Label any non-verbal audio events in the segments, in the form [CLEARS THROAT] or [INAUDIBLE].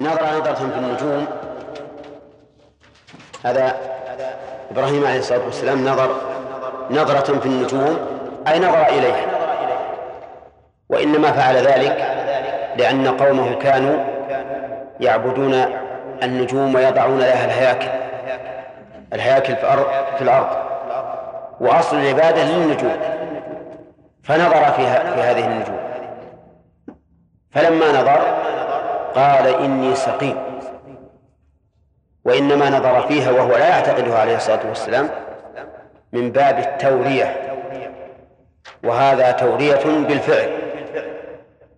نظر نظرة في النجوم. هذا إبراهيم عليه الصلاة والسلام نظر نظرة في النجوم أي نظر إليها وإنما فعل ذلك لأن قومه كانوا يعبدون النجوم ويضعون لها الهياكل الهياكل في الأرض, في الأرض. وأصل العبادة للنجوم. فنظر فيها في هذه النجوم. فلما نظر قال إني سقيم. وإنما نظر فيها وهو لا يعتقدها عليه الصلاة والسلام من باب التورية. وهذا تورية بالفعل.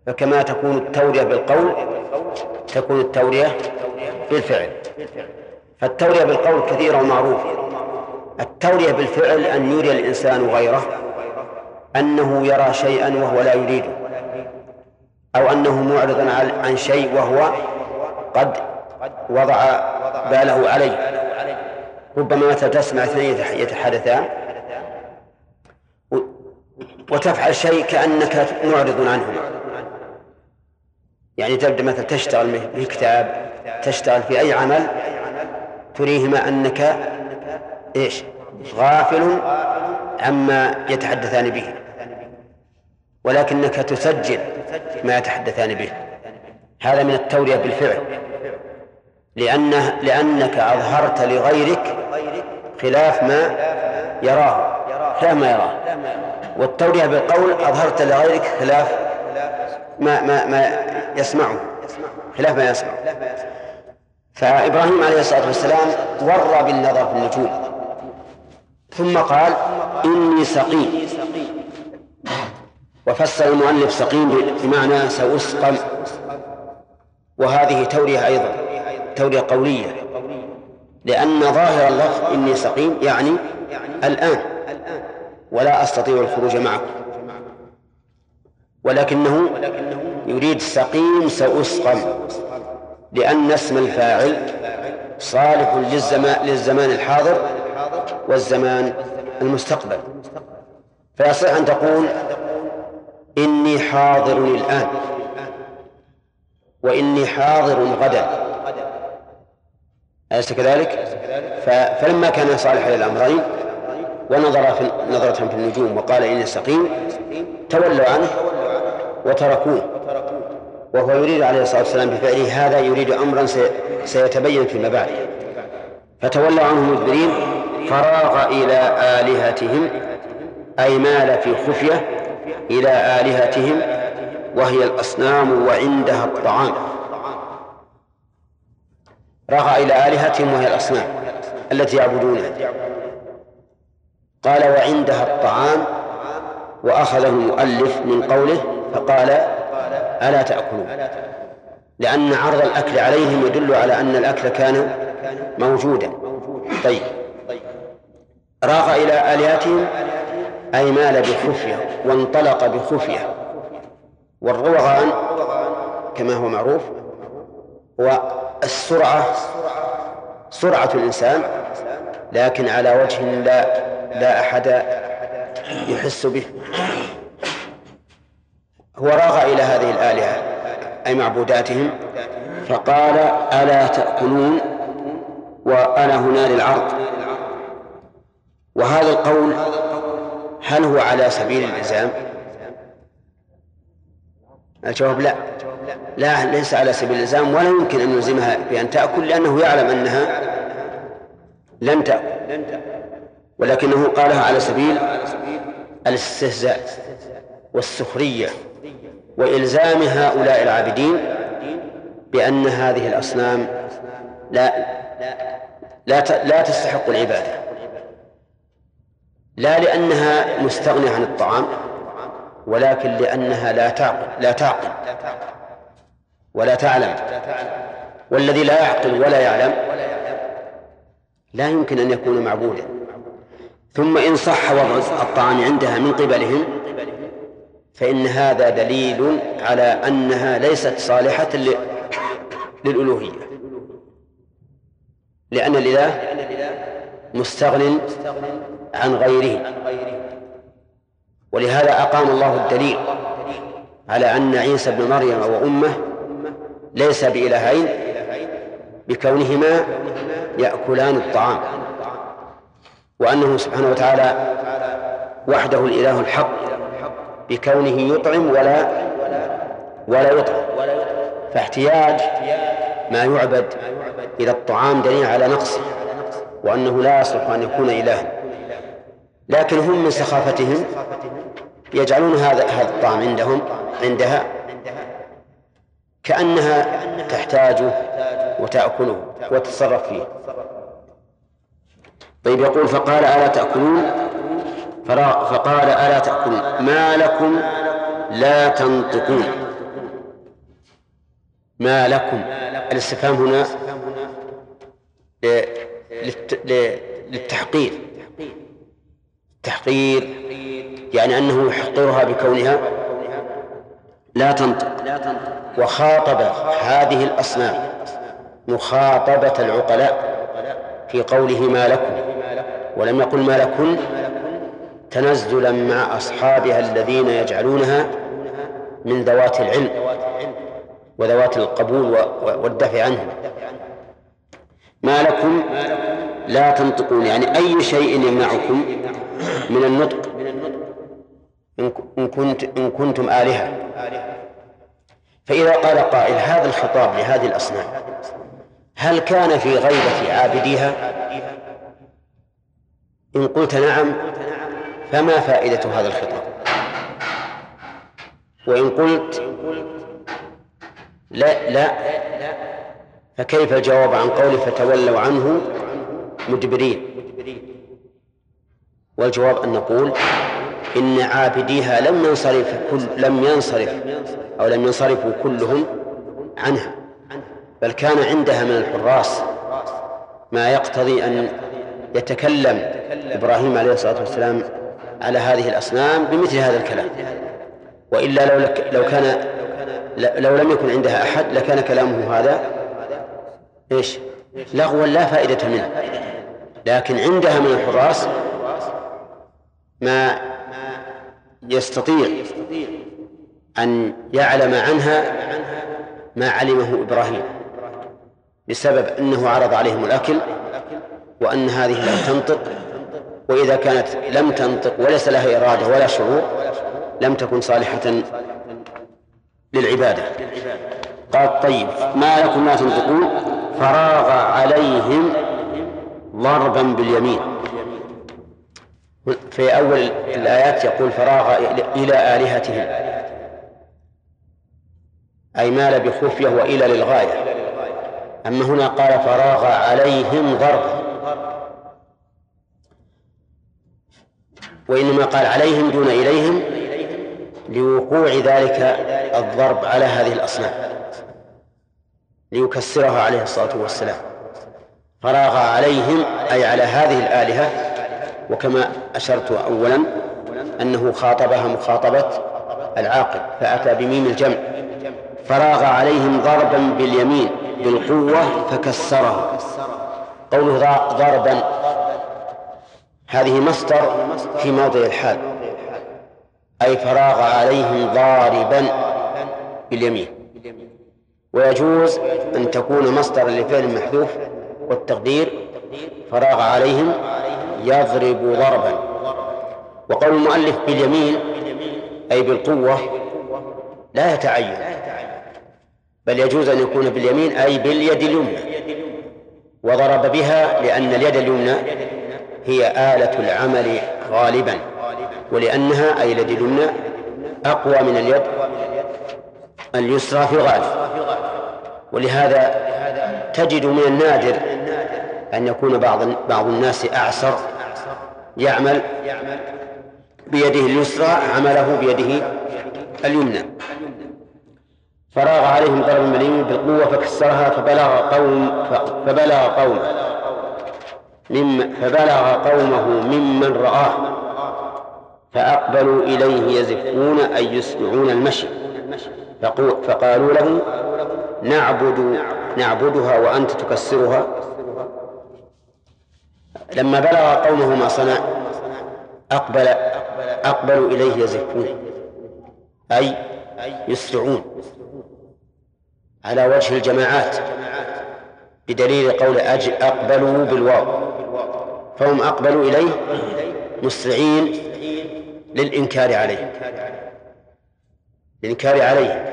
فكما تكون التورية بالقول تكون التورية بالفعل. فالتورية بالقول كثيرة ومعروفة التورية بالفعل أن يري الإنسان غيره أنه يرى شيئا وهو لا يريده. أو أنه معرض عن شيء وهو قد وضع باله عليه. ربما مثلا تسمع اثنين يتحدثان. وتفعل شيء كأنك معرض عنهما. يعني تبدأ مثلا تشتغل في كتاب تشتغل في أي عمل تريهما أنك إيش؟ غافل عما يتحدثان به. ولكنك تسجل ما يتحدثان به. هذا من التورية بالفعل. لأنه لأنك أظهرت لغيرك خلاف ما يراه. خلاف ما يراه. والتورية بالقول أظهرت لغيرك خلاف ما ما ما يسمعه. خلاف ما يسمع فإبراهيم عليه الصلاة والسلام ور بالنظر في النجوم. ثم قال إني سقيم. وفسر المؤلف سقيم بمعنى سأسقم. وهذه تورية أيضا تورية قولية لأن ظاهر اللفظ إني سقيم يعني الآن ولا أستطيع الخروج معكم. ولكنه يريد سقيم سأسقم لأن اسم الفاعل صالح للزمان, للزمان الحاضر والزمان المستقبل. فيصح أن تقول إني حاضر الآن وإني حاضر غدا. أليس كذلك؟ فلما كان صالحا للأمرين ونظر في نظرة في النجوم وقال إني سقيم تولوا عنه وتركوه. وهو يريد عليه الصلاة والسلام بفعله هذا يريد أمرا سيتبين فيما بعد فتولوا عنه مدبرين فراغ إلى آلهتهم أي مال في خفية إلى آلهتهم وهي الأصنام وعندها الطعام. راغ إلى آلهتهم وهي الأصنام التي يعبدونها. قال وعندها الطعام وأخذه المؤلف من قوله فقال ألا تأكلون. لأن عرض الأكل عليهم يدل على أن الأكل كان موجودا. طيب. راغ إلى آلهتهم أي مال بخفية وانطلق بخفية. والروغان كما هو معروف والسرعة سرعة الإنسان لكن على وجه لا لا أحد يحس به. هو راغ إلى هذه الآلهة أي معبوداتهم فقال ألا تأكلون وأنا هنا للعرض. وهذا القول هل هو على سبيل الإلزام؟ الجواب لا. لا ليس على سبيل الإلزام ولا يمكن أن يلزمها بأن تأكل لأنه يعلم أنها لن تأكل. ولكنه قالها على سبيل الاستهزاء والسخرية وإلزام هؤلاء العابدين بأن هذه الأصنام لا لا لا تستحق العبادة. لا لأنها مستغنية عن الطعام ولكن لأنها لا تعقل لا تعقل ولا تعلم والذي لا يعقل ولا يعلم لا يمكن أن يكون معبودا ثم إن صح وضع الطعام عندها من قبلهم فإن هذا دليل على أنها ليست صالحة للألوهية. لأن الإله مستغن عن غيره. ولهذا أقام الله الدليل على أن عيسى ابن مريم وأمه ليس بإلهين بكونهما يأكلان الطعام وأنه سبحانه وتعالى وحده الإله الحق بكونه يطعم ولا ولا يطعم. فاحتياج ما يعبد إلى الطعام دليل على نقصه وأنه لا يصلح أن يكون إلها. لكن هم من سخافتهم يجعلون هذا هذا الطعام عندهم عندها كأنها تحتاجه وتأكله وتتصرف فيه. طيب يقول فقال ألا تأكلون؟ فقال ألا تأكلون؟ ما لكم لا تنطقون. ما لكم؟ الاستفهام هنا للتحقير. تحقير يعني أنه يحقرها بكونها لا تنطق وخاطب هذه الأصنام مخاطبة العقلاء في قوله ما لكم ولم يقل ما لكن تنزلا مع أصحابها الذين يجعلونها من ذوات العلم وذوات القبول والدفع عنهم. ما لكم لا تنطقون يعني أي شيء يمنعكم من النطق. إن كنت إن كنتم آلهة. فإذا قال قائل هذا الخطاب لهذه الأصنام هل كان في غيبة عابديها؟ إن قلت نعم فما فائدة هذا الخطاب؟ وإن قلت لا لا فكيف الجواب عن قوله فتولوا عنه مدبرين؟ والجواب أن نقول إن عابديها لم ينصرف كل لم ينصرف أو لم ينصرفوا كلهم عنها بل كان عندها من الحراس ما يقتضي أن يتكلم إبراهيم عليه الصلاة والسلام على هذه الأصنام بمثل هذا الكلام وإلا لو لو كان لو لم يكن عندها أحد لكان كلامه هذا إيش؟ لغوا لا فائدة منه لكن عندها من الحراس ما يستطيع أن يعلم عنها ما علمه إبراهيم بسبب أنه عرض عليهم الأكل وأن هذه لا تنطق وإذا كانت لم تنطق وليس لها إرادة ولا شعور لم تكن صالحة للعبادة. قال طيب ما لكم لا تنطقون؟ فراغ عليهم ضربا باليمين. في أول الآيات يقول فراغ إلى آلهتهم. أي مال بخفية وإلى للغاية. أما هنا قال فراغ عليهم ضربا وإنما قال عليهم دون إليهم لوقوع ذلك الضرب على هذه الأصنام. ليكسرها عليه الصلاة والسلام. فراغ عليهم أي على هذه الآلهة وكما أشرت أولا أنه خاطبها مخاطبة العاقل فأتى بميم الجمع فراغ عليهم ضربا باليمين بالقوة فكسره. قوله ضربا. هذه مصدر في موضع الحال. أي فراغ عليهم ضاربا باليمين. ويجوز أن تكون مصدرا لفعل محذوف والتقدير فراغ عليهم يضرب ضربا. وقول المؤلف باليمين أي بالقوة لا يتعين. بل يجوز أن يكون باليمين أي باليد اليمنى. وضرب بها لأن اليد اليمنى هي آلة العمل غالبا. ولأنها أي اليد اليمنى أقوى من اليد اليسرى في الغالب. ولهذا تجد من النادر أن يكون بعض بعض الناس أعسر يعمل بيده اليسرى عمله بيده اليمنى. فراغ عليهم ضرب مليم بالقوة فكسرها فبلغ قوم فبلغ قوم مم فبلغ قومه ممن رآه. فأقبلوا إليه يزفون أي يسمعون المشي. فقالوا له نعبد نعبدها وأنت تكسرها. لما بلغ قومه ما صنع أقبل أقبلوا إليه يزفون أي يسرعون على وجه الجماعات بدليل قول أجل أقبلوا بالواو فهم أقبلوا إليه مسرعين للإنكار عليه. الإنكار عليه.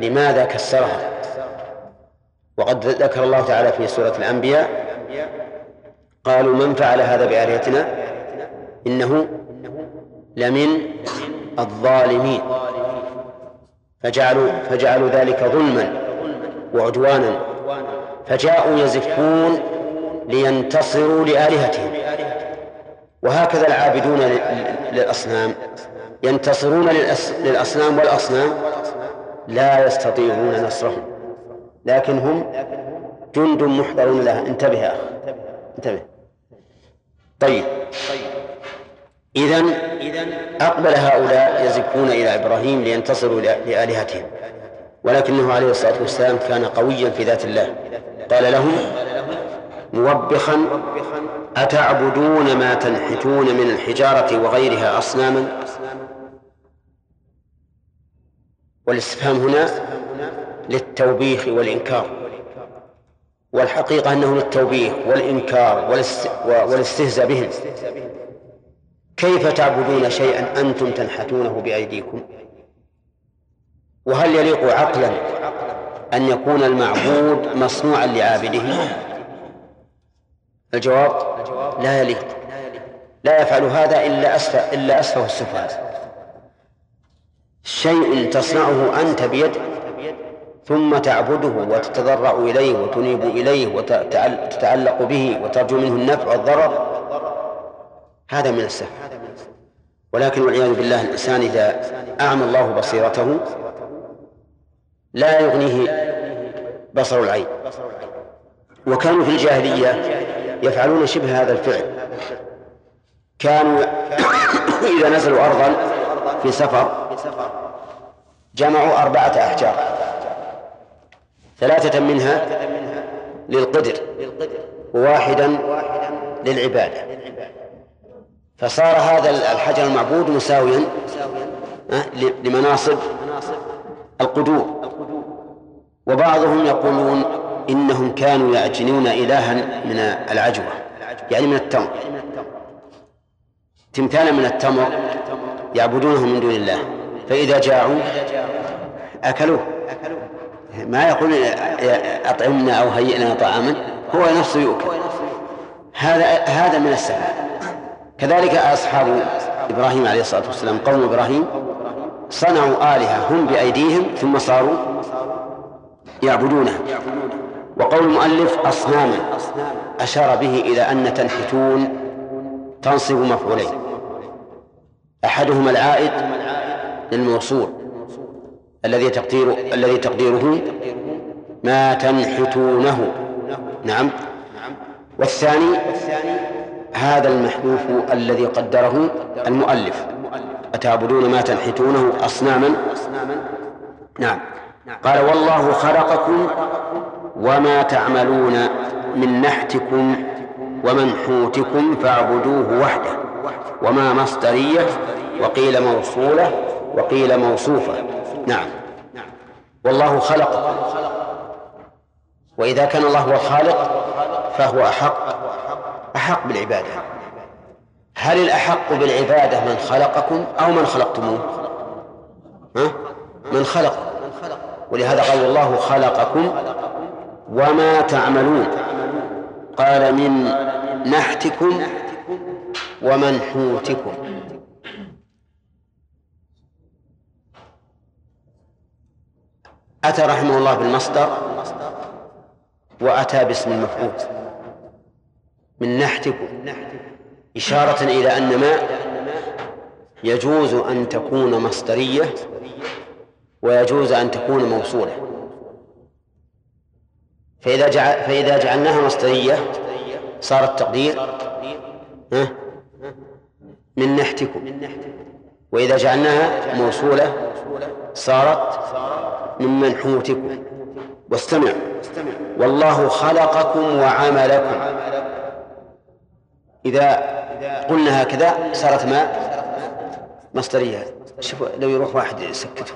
لماذا كسرها؟ وقد ذكر الله تعالى في سورة الأنبياء قالوا من فعل هذا بآلهتنا؟ إنه لمن الظالمين. فجعلوا فجعلوا ذلك ظلما وعدوانا. فجاءوا يزفون لينتصروا لآلهتهم. وهكذا العابدون للأصنام. ينتصرون للأصنام والأصنام لا يستطيعون نصرهم. لكن هم جند محضرون لها. انتبه يا أخي. انتبه. طيب. إذا أقبل هؤلاء يزفون إلى إبراهيم لينتصروا لآلهتهم. ولكنه عليه الصلاة والسلام كان قويا في ذات الله. قال لهم موبخا أتعبدون ما تنحتون من الحجارة وغيرها أصناما؟ والاستفهام هنا للتوبيخ والإنكار. والحقيقة أنه للتوبيخ والإنكار والاستهزاء بهم. كيف تعبدون شيئا أنتم تنحتونه بأيديكم؟ وهل يليق عقلا أن يكون المعبود مصنوعا لعابده؟ الجواب لا يليق. لا يفعل هذا إلا أسفه إلا أسفه السفهاء. شيء تصنعه أنت بيدك ثم تعبده وتتضرع إليه وتنيب إليه وتتعلق به وترجو منه النفع والضرر. هذا من السفه ولكن والعياذ بالله الإنسان إذا أعمى الله بصيرته لا يغنيه بصر العين. وكانوا في الجاهلية يفعلون شبه هذا الفعل. كانوا [COUGHS] إذا نزلوا أرضا في سفر جمعوا أربعة أحجار. ثلاثة منها للقدر وواحدا للعبادة. فصار هذا الحجر المعبود مساويا لمناصب القدور. وبعضهم يقولون إنهم كانوا يعجنون إلها من العجوة يعني من التمر. تمثالا من التمر يعبدونه من دون الله. فإذا جاعوا أكلوه. ما يقول أطعمنا أو هيئنا طعاما هو نفسه يؤكل. هذا هذا من السفه كذلك أصحاب إبراهيم عليه الصلاة والسلام قوم إبراهيم صنعوا آلهة هم بأيديهم ثم صاروا يعبدونها وقول المؤلف أصناما أشار به إلى أن تنحتون تنصب مفعولين. أحدهما العائد للموصول. الذي تقدير الذي تقديره ما تنحتونه. نعم. والثاني هذا المحذوف الذي قدره المؤلف. أتعبدون ما تنحتونه أصناما؟ نعم. قال والله خلقكم وما تعملون من نحتكم ومنحوتكم فاعبدوه وحده. وما مصدرية وقيل موصولة وقيل موصوفة. نعم. والله خلقكم وإذا كان الله هو الخالق فهو أحق. أحق بالعبادة. هل الأحق بالعبادة من خلقكم أو من خلقتموه؟ ها؟ من خلق. ولهذا قال الله خلقكم وما تعملون. قال من نحتكم ومنحوتكم أتى رحمه الله بالمصدر وأتى باسم المفعول. من نحتكم. إشارة إلى أن ما يجوز أن تكون مصدرية ويجوز أن تكون موصولة. فإذا جعل فإذا جعلناها مصدرية صار التقدير من نحتكم. وإذا جعلناها موصولة صارت من منحوتكم. واستمع والله خلقكم وعملكم. إذا قلنا هكذا صارت ما؟ مصدرية. شوفوا لو يروح واحد يسكته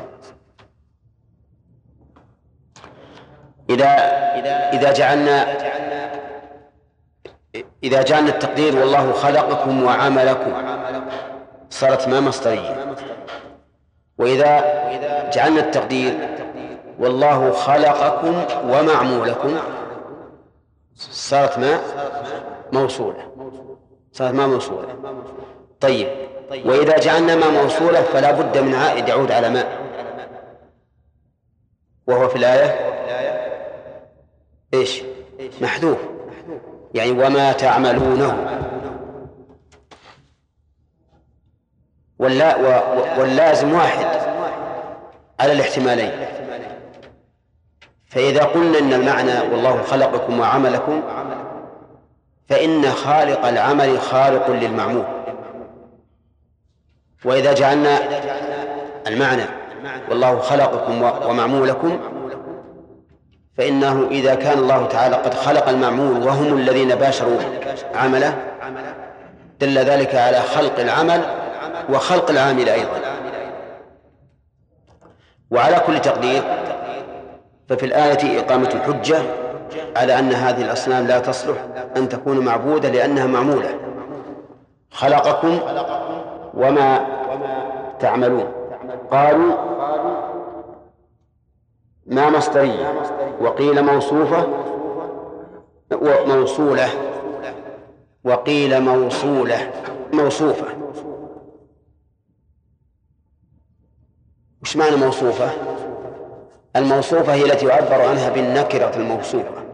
إذا إذا جعلنا إذا جعلنا التقدير والله خلقكم وعملكم. صارت ما مصدرية. وإذا جعلنا التقدير والله خلقكم ومعمولكم صارت ما موصولة. صارت ما موصولة. طيب وإذا جعلنا ما موصولة فلا بد من عائد يعود على ما وهو في الآية إيش؟ محذوف. يعني وما تعملونه. واللا واللازم واحد على الاحتمالين. فإذا قلنا إن المعنى والله خلقكم وعملكم فإن خالق العمل خالق للمعمول. وإذا جعلنا المعنى والله خلقكم ومعمولكم فإنه إذا كان الله تعالى قد خلق المعمول وهم الذين باشروا عمله دل ذلك على خلق العمل وخلق العامل أيضا. وعلى كل تقدير ففي الآية إقامة الحجة على أن هذه الأصنام لا تصلح أن تكون معبودة لأنها معمولة. خلقكم وما تعملون. قالوا ما مصدرية. وقيل موصوفة موصولة. وقيل موصولة. موصوفة. وش معنى موصوفة؟ الموصوفة هي التي يعبر عنها بالنكرة الموصوفة.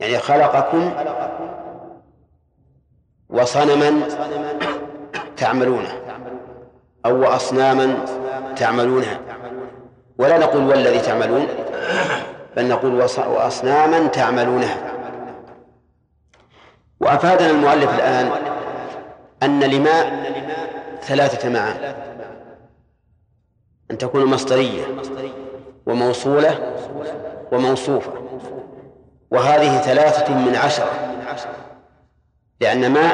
يعني خلقكم وصنما تعملونه أو أصناما تعملونها. ولا نقول والذي تعملون بل نقول وأصناما تعملونها. وأفادنا المؤلف الآن أن لماء ثلاثة معاني. أن تكون مصدرية وموصولة وموصوفة. وهذه ثلاثة من عشرة لأن ما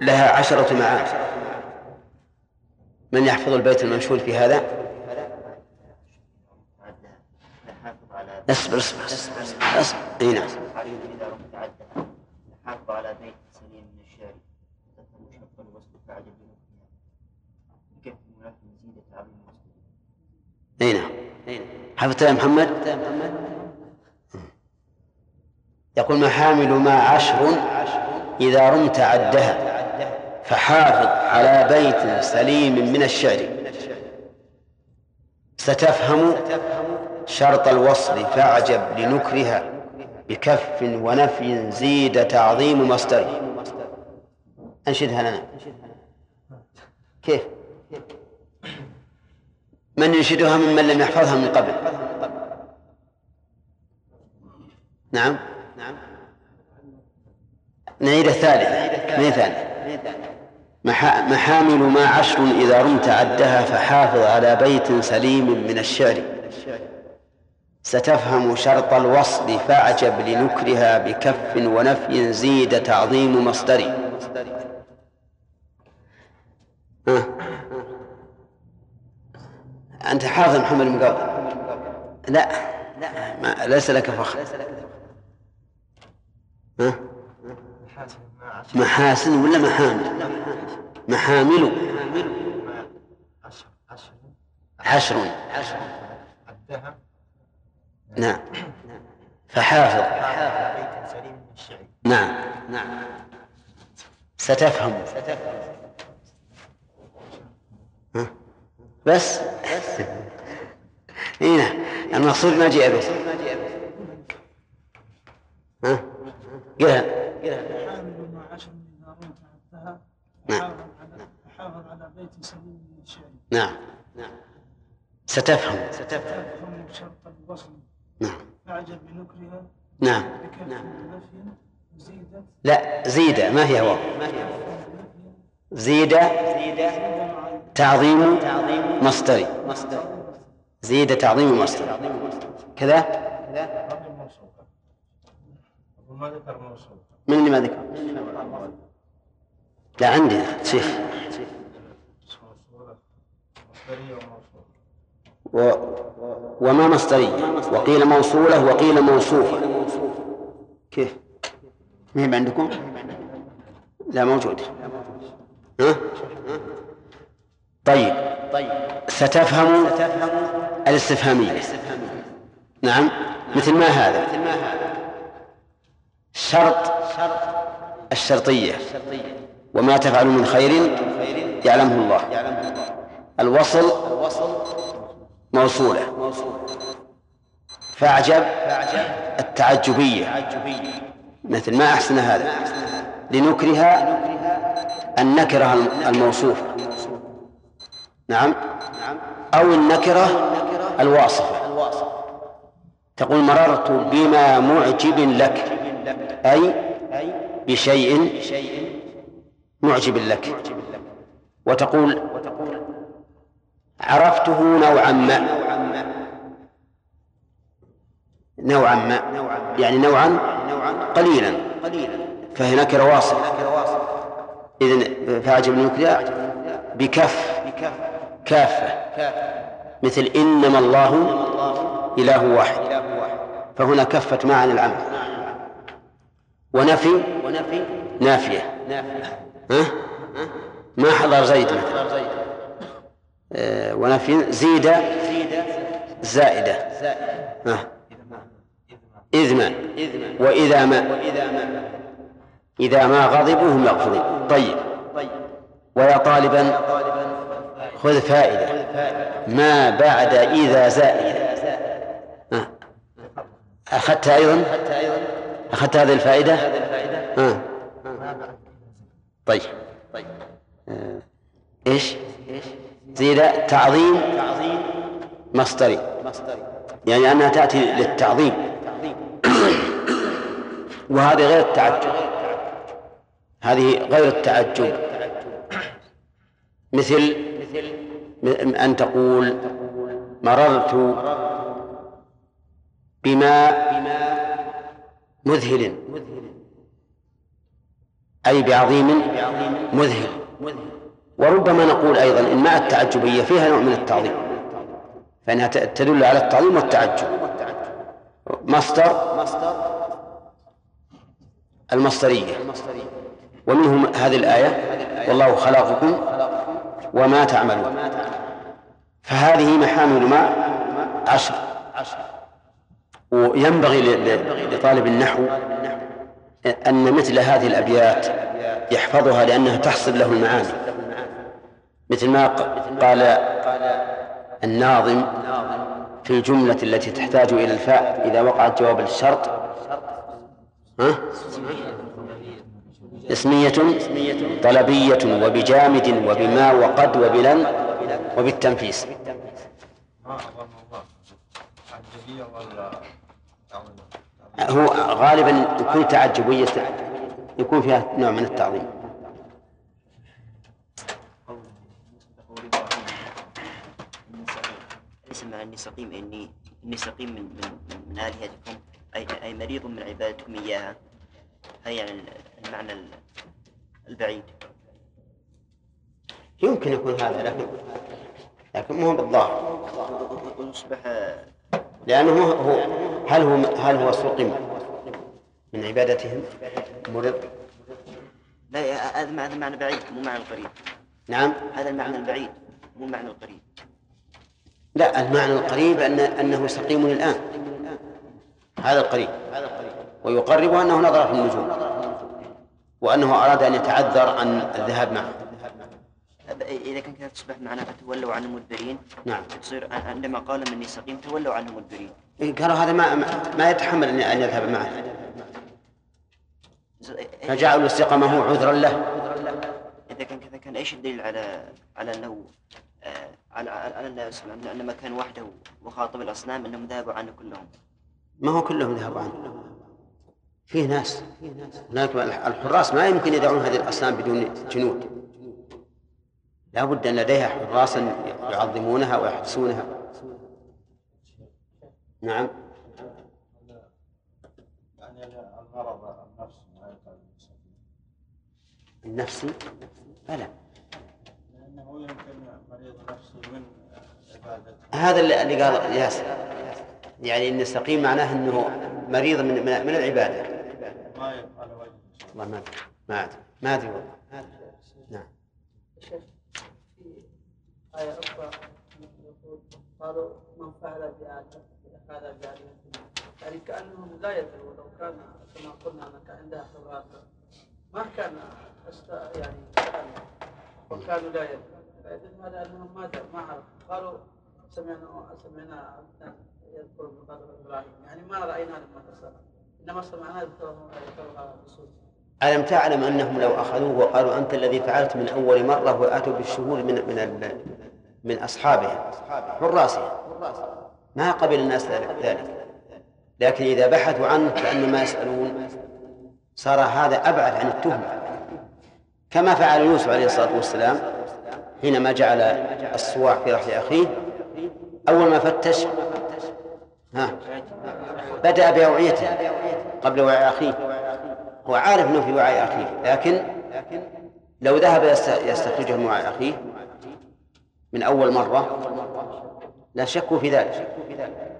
لها عشرة معاني. من يحفظ البيت المنشور في هذا؟ اصبر اصبر اصبر إي نعم. على بيت سليم من الشارع تفهم شرط الوصل فعجب بكف ملف زيدة عظيم إي نعم. حفظت يا محمد؟ يقول محامل ما عشر إذا رمت عدها فحافظ على بيت سليم من الشعر. ستفهم شرط الوصل فاعجب لنكرها بكف ونفي زيد تعظيم مصدر أنشدها لنا. كيف؟ من ينشدها ممن لم يحفظها من قبل. نعم. نعيد الثالثة من ثانية؟ محامل ما عشر إذا رمت عدها فحافظ على بيت سليم من الشعر. ستفهم شرط الوصل فاعجب لنكرها بكف ونفي زيد تعظيم مصدري. ها. أنت حافظ محمد من قبل لا. ما ليس لك فخر. ها؟ محاسن ولا محامل؟ محامل. عشر. نعم. فحافظ. نعم نعم. ستفهم. بس. [LAUGHS] هنا نعم. المقصود ما جاء به. ها؟ قلها نعم. على بيت سليم نعم. نعم ستفهم. ستفهم شرط الوصل نعم. أعجب بنكرها نعم. نعم لا زيد ما هي هو زيد تعظيم مصدري زيد تعظيم مصدري كذا؟ من اللي ما ذكر؟ لا عندنا شيخ. و وما مصدرية وقيل موصولة وقيل موصوفة. كيف؟ مهم عندكم؟ لا موجود. ها؟ طيب. ستفهم الاستفهامية. نعم. مثل ما هذا. شرط الشرطية. وما تفعل من خير يعلمه الله. الوصل موصولة. فأعجب التعجبية. مثل ما أحسن هذا. لنكره النكرة الموصوفة. نعم. أو النكرة الواصفة. تقول مررت بما معجب لك. أي بشيء معجب لك. وتقول عرفته نوعا ما. نوعا ما. يعني نوعا قليلا. فهي نكرة واصلة إذن فأعجب النكرة بكف كافة مثل إنما الله إله واحد. فهنا كفت معا العمل. ونفي نافية. ها؟ ما حضر زيد مثلا. آه، ونفي زيد زائدة. ها؟ إذ ما؟ وإذا ما؟ إذا ما غضبوا هم يغفرون طيب. ويا طالبا خذ فائدة. ما بعد إذا زائدة أخذتها أيضا؟ أخذت هذه الفائدة؟ آه. طيب. آه. إيش؟ زيد تعظيم مصدري. يعني أنها تأتي للتعظيم. [COUGHS] وهذه غير التعجب هذه غير التعجب. مثل أن تقول مررت بما مذهل أي بعظيم مذهل. وربما نقول أيضا إن مع التعجبية فيها نوع من التعظيم فإنها تدل على التعظيم والتعجب. مصدر المصدرية. ومنهم هذه الآية والله خلقكم وما تعملون. فهذه محامل ماء عشر. وينبغي لطالب النحو أن مثل هذه الأبيات يحفظها لأنها تحصل له المعاني. مثل ما قال الناظم في الجملة التي تحتاج إلى الفاء إذا وقعت جواب الشرط. ها؟ اسمية طلبية وبجامد وبما وقد وبلن وبالتنفيس. هو غالبا يكون تعجبية يكون فيها نوع من التعظيم. ليس أني سقيم إني إني سقيم من من, من آلهتكم أي أي مريض من عبادتكم إياها. هي يعني المعنى البعيد. يمكن يكون هذا لكن لكن مو بالظاهر. ويصبح لأنه هو هل هو هل هو سقم من عبادتهم؟ مرض؟ لا هذا هذا معنى بعيد مو معنى القريب نعم. هذا المعنى البعيد مو معنى القريب. لا المعنى القريب أن أنه سقيم الآن. هذا القريب. ويقرب أنه نظر في النجوم وأنه أراد أن يتعذر عن الذهاب معه. إذا كان كذا تصبح معناها تولوا عن المدبرين. نعم. تصير عندما قال مني سقيم تولوا عنه مدبرين إيه قالوا هذا ما ما يتحمل أن يذهب معه. فجعلوا استقامه عذرا له. إذا كان كذا كان إيش الدليل على على أنه آه، على على أن عندما كان وحده وخاطب الأصنام أنهم ذهبوا عنه كلهم. ما هو كلهم ذهبوا عنه. فيه ناس. هناك الحراس ما يمكن يدعون هذه الأصنام بدون جنود. لا بد أن لديها حراسا يعظمونها ويحرسونها. نعم. المرض النفسي بلى هذا اللي قال ياسر. يعني إن السقيم معناه إنه مريض من من العبادة. ما والله ما ما أدري. ما أدري والله. نعم. آية أخرى يقول قالوا من فعل بآدم هذا بآلهتنا يعني كأنهم لا يدروا لو كان كما قلنا أنك عندها خبرات ما كان يعني وكانوا لا يدروا فيدل أنهم ما ما عرفوا قالوا سمعنا سمعنا يذكر بقدر إبراهيم. يعني ما رأينا لما تصل إنما سمعنا يذكرها بصوت ألم تعلم أنهم لو أخذوه وقالوا أنت الذي فعلت من أول مرة وآتوا بالشهود من من من أصحابه حراسهم ما قبل الناس ذلك لكن إذا بحثوا عنه كأنما يسألون. صار هذا أبعد عن التهمة كما فعل يوسف عليه الصلاة والسلام حينما جعل الصواع في رحل أخيه أول ما فتش ها. بدأ بأوعيته قبل وعاء أخيه. هو عارف أنه في وعاء أخيه لكن لو ذهب يستخرجه من وعاء أخيه من أول مرة لا شكوا في ذلك.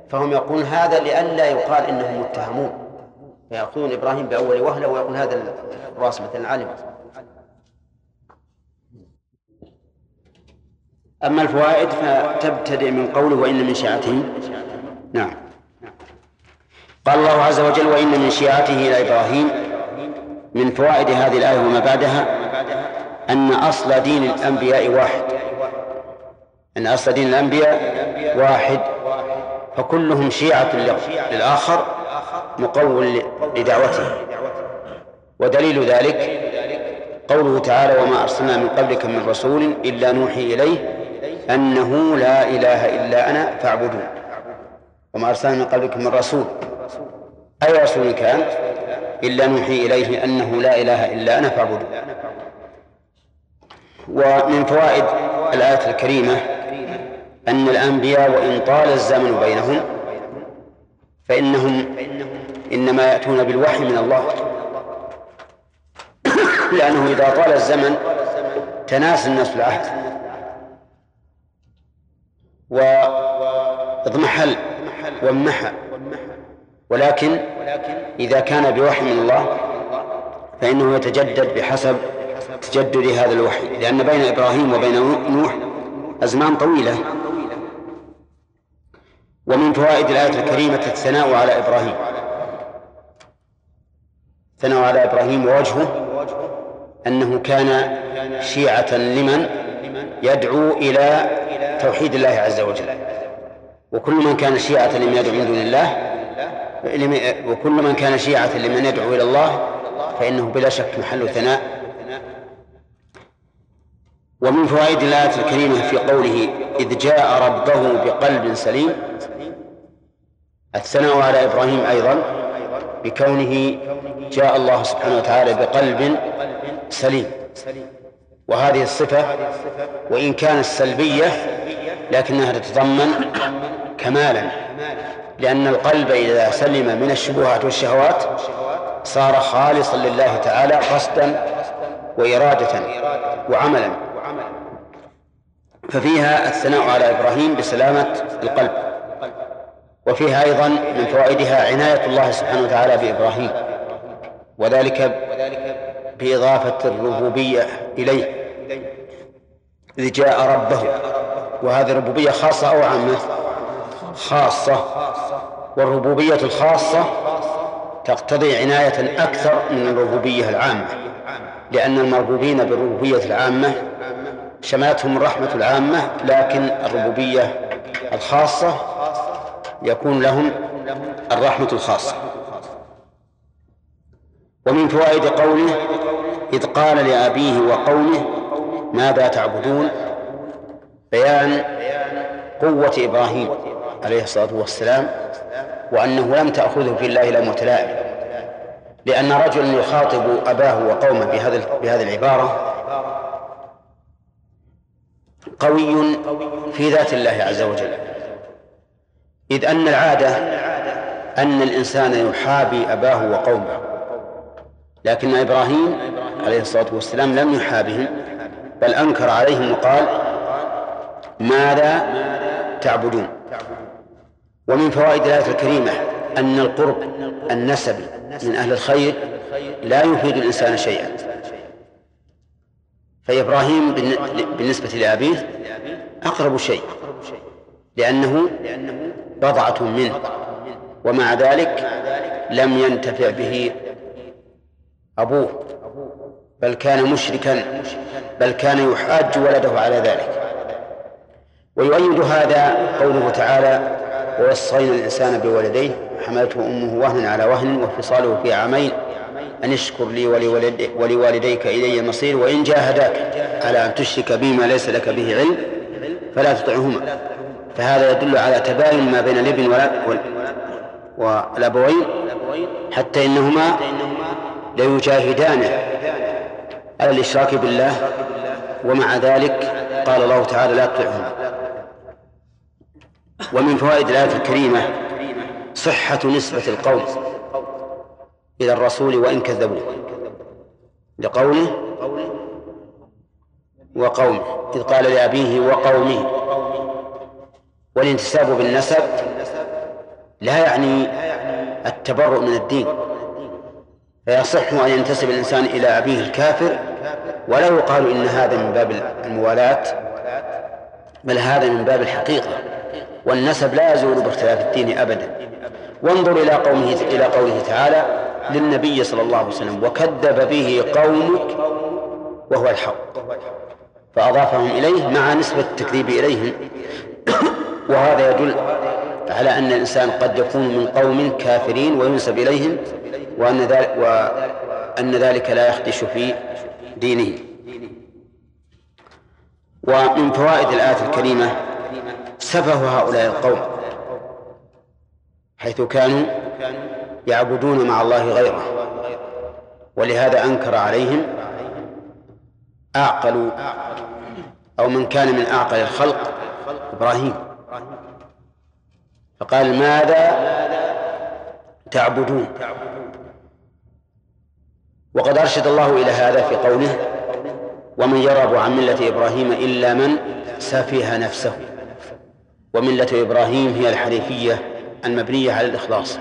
فهم يقولون هذا لئلا يقال إنهم متهمون. فيأخذون إبراهيم بأول وهلة ويقول هذا الراس مثلا علم أما الفوائد فتبتدئ من قوله وإن من شيعته. نعم. قال الله عز وجل وإن من شيعته إلى إبراهيم من فوائد هذه الآية وما بعدها أن أصل دين الأنبياء واحد. أن أصل دين الأنبياء واحد. فكلهم شيعة للآخر مقول لدعوته. ودليل ذلك قوله تعالى وما أرسلنا من قبلك من رسول إلا نوحي إليه أنه لا إله إلا أنا فاعبدون. وما أرسلنا من قبلك من رسول. أي رسول كان؟ إلا نوحي إليه أنه لا إله إلا أنا فاعبدون ومن فوائد الآية الكريمة أن الأنبياء وإن طال الزمن بينهم فإنهم إنما يأتون بالوحي من الله. [COUGHS] لأنه إذا طال الزمن تناسى الناس العهد. واضمحل وامحى ولكن إذا كان بوحي من الله فإنه يتجدد بحسب تجدد هذا الوحي. لأن بين إبراهيم وبين نوح أزمان طويلة. ومن فوائد الآية الكريمة الثناء على إبراهيم. الثناء على إبراهيم ووجهه أنه كان شيعة لمن يدعو إلى توحيد الله عز وجل. وكل من كان شيعة لمن يدعو من دون الله وكل من كان شيعة لمن يدعو إلى الله فإنه بلا شك محل ثناء. ومن فوائد الآية الكريمة في قوله إذ جاء ربه بقلب سليم الثناء على إبراهيم أيضا بكونه جاء الله سبحانه وتعالى بقلب سليم. وهذه الصفة وإن كانت سلبية لكنها تتضمن كمالا لأن القلب إذا سلم من الشبهات والشهوات صار خالصا لله تعالى قصدا وإرادة وعملا. ففيها الثناء على إبراهيم بسلامة القلب وفيها أيضا من فوائدها عناية الله سبحانه وتعالى بإبراهيم وذلك بإضافة الربوبية إليه إذ جاء ربه وهذه الربوبية خاصة أو عامة. خاصة والربوبية الخاصة تقتضي عناية أكثر من الربوبية العامة لأن المربوبين بالربوبية العامة شملتهم الرحمة العامة لكن الربوبية الخاصة يكون لهم الرحمة الخاصة. ومن فوائد قوله إذ قال لأبيه وقومه ماذا تعبدون؟ بيان قوة إبراهيم. عليه الصلاة والسلام وأنه لم تأخذه في الله لومة لائم لأن رجلا يخاطب أباه وقومه بهذا بهذه العبارة قوي في ذات الله عز وجل. إذ أن العادة أن الإنسان يحابي أباه وقومه لكن إبراهيم عليه الصلاة والسلام لم يحابهم بل أنكر عليهم وقال ماذا تعبدون؟ ومن فوائد الآية الكريمة أن القرب النسبي من أهل الخير لا يفيد الإنسان شيئا. فإبراهيم بالنسبة لأبيه أقرب شيء لأنه بضعة منه ومع ذلك لم ينتفع به أبوه بل كان مشركا بل كان يحاج ولده على ذلك. ويؤيد هذا قوله تعالى ووصينا الإنسان بولديه حملته أمه وهنا على وهن وفصاله في عامين أن اشكر لي ولوالديك إلي المصير وإن جاهداك على أن تشرك بي ما ليس لك به علم فلا تطعهما. فهذا يدل على تباين ما بين الإبن والأبوين حتى إنهما ليجاهدانه على الإشراك بالله ومع ذلك قال الله تعالى لا تطعهما. ومن فوائد الآية الكريمة صحة نسبة القوم إلى الرسول وإن كذبوه لقوله وقومه إذ قال لأبيه وقومه والانتساب بالنسب لا يعني التبرؤ من الدين فيصح أن ينتسب الإنسان إلى أبيه الكافر ولا يقال إن هذا من باب الموالاة بل هذا من باب الحقيقة. والنسب لا يزول باختلاف الدين أبدا. وانظر إلى قومه إلى قوله تعالى للنبي صلى الله عليه وسلم وكذب به قومك وهو الحق. فأضافهم إليه مع نسبة التكذيب إليهم. وهذا يدل على أن الإنسان قد يكون من قوم كافرين وينسب إليهم وأن ذلك, وأن ذلك لا يخدش في دينه. ومن فوائد الآية الكريمة سفه هؤلاء القوم حيث كانوا يعبدون مع الله غيره ولهذا أنكر عليهم أعقل أو من كان من أعقل الخلق إبراهيم. فقال ماذا تعبدون؟ وقد أرشد الله إلى هذا في قوله ومن يرغب عن ملة إبراهيم إلا من سفه نفسه. وملة إبراهيم هي الحنيفية المبنية على الإخلاص.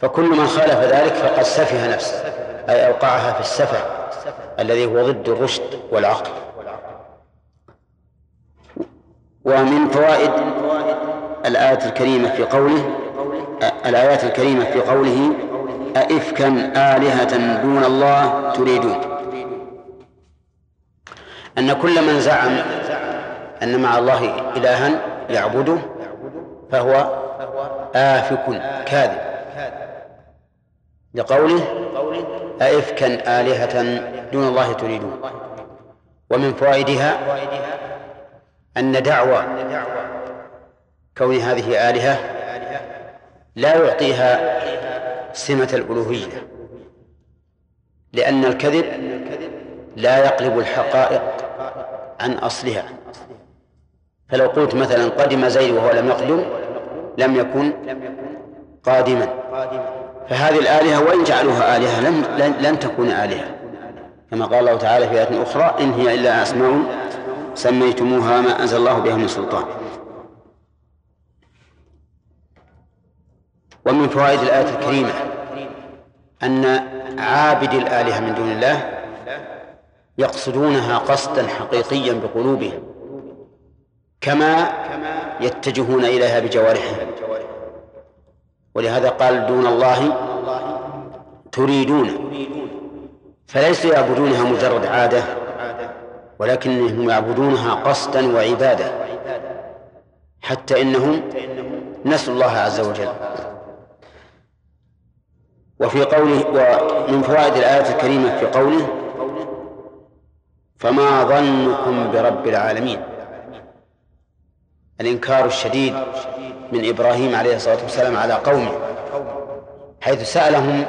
فكل من خالف ذلك فقد سفه نفسه أي أوقعها في السفه الذي هو ضد الرشد والعقل. ومن فوائد الآية الكريمة في قوله الآيات الكريمة في قوله أئفكا آلهة دون الله تريدون. أن كل من زعم أن مع الله إلها يعبده فهو آفك كاذب. لقوله أئفكا آلهة دون الله تريدون. ومن فوائدها أن دعوى كون هذه آلهة لا يعطيها سمة الألوهية لأن الكذب لا يقلب الحقائق عن أصلها. فلو قلت مثلا قدم زيد وهو لم يقدم لم يكن قادما. فهذه الآلهة وإن جعلوها آلهة لن, لن تكون آلهة. كما قال الله تعالى في آية أخرى إن هي إلا أسماء سميتموها ما أنزل الله بها من سلطان. ومن فوائد الآية الكريمة أن عابد الآلهة من دون الله يقصدونها قصدا حقيقيا بقلوبهم. كما يتجهون إليها بجوارحهم ولهذا قال دون الله تريدون. فليسوا يعبدونها مجرد عادة ولكنهم يعبدونها قصدا وعبادة حتى إنهم نسوا الله عز وجل. وفي قوله ومن فوائد الآية الكريمة في قوله فما ظنكم برب العالمين الإنكار الشديد من إبراهيم عليه الصلاة والسلام على قومه حيث سألهم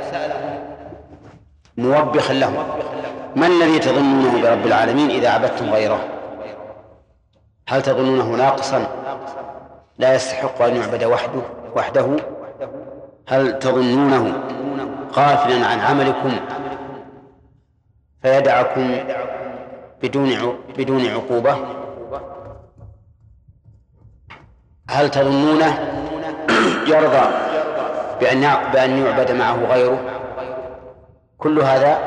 موبخا لهم ما الذي تظنونه برب العالمين إذا عبدتم غيره؟ هل تظنونه ناقصا؟ لا يستحق أن يعبد وحده وحده؟ هل تظنونه غافلا عن عملكم فيدعكم بدون بدون عقوبة؟ هل تظنونه يرضى بأن بأن يعبد معه غيره؟ كل هذا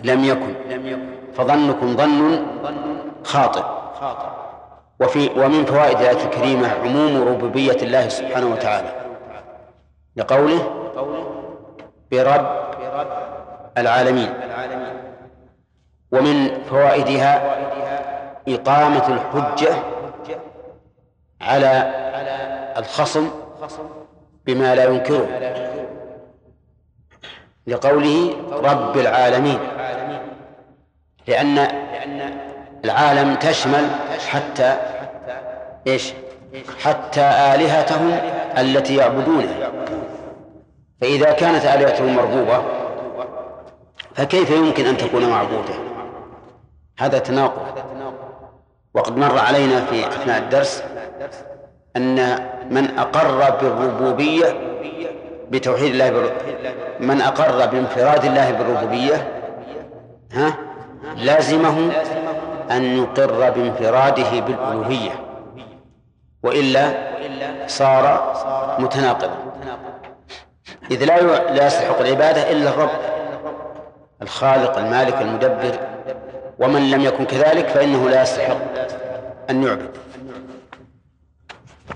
لم يكن. فظنكم ظن خاطئ. وفي ومن فوائد الآية الكريمة عموم ربوبية الله سبحانه وتعالى. لقوله برب العالمين. ومن فوائدها إقامة الحجة على الخصم بما لا ينكره لقوله رب العالمين لأن العالم تشمل حتى إيش؟ حتى آلهتهم التي يعبدونها فإذا كانت آلهتهم مربوبة فكيف يمكن أن تكون معبودة؟ هذا تناقض وقد مر علينا في أثناء الدرس أن من أقر بالربوبية بتوحيد الله بر... من أقر بانفراد الله بالربوبية ها لازمه أن يقر بانفراده بالألوهية وإلا صار متناقضا. إذ لا لا يستحق العبادة إلا الرب الخالق المالك المدبر ومن لم يكن كذلك فإنه لا يستحق أن يعبد.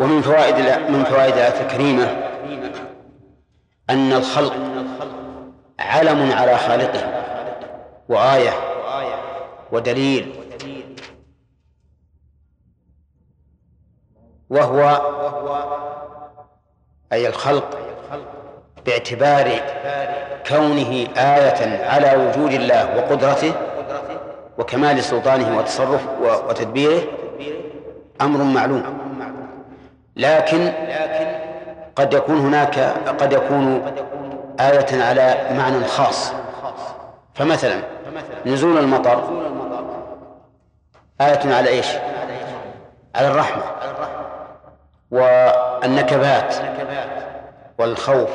ومن فوائد من فوائد الآية الكريمة أن الخلق علم على خالقه وآية ودليل وهو أي الخلق باعتبار كونه آية على وجود الله وقدرته وكمال سلطانه وتصرف وتدبيره أمر معلوم. لكن قد يكون هناك قد يكون آية على معنى خاص فمثلا نزول المطر آية على إيش؟ على الرحمة والنكبات والخوف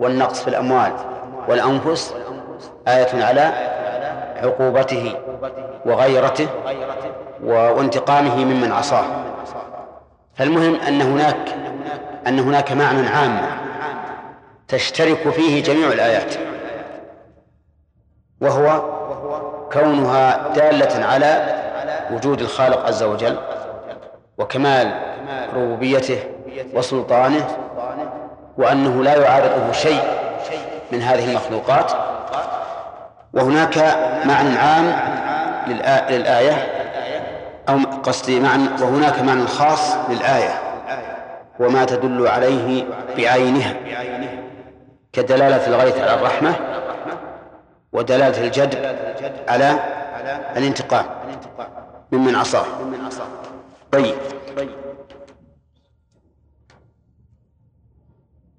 والنقص في الأموال والأنفس آية على عقوبته وغيرته وانتقامه ممن عصاه فالمهم أن هناك أن هناك معنى عام تشترك فيه جميع الآيات وهو كونها دالة على وجود الخالق عز وجل وكمال ربوبيته وسلطانه وأنه لا يعارضه شيء من هذه المخلوقات. وهناك معنى عام للآية أو قصدي معنى وهناك معنى خاص للآية وما تدل عليه بعينها كدلالة الغيث على الرحمة ودلالة الجد على الانتقام ممن عصاه. طيب.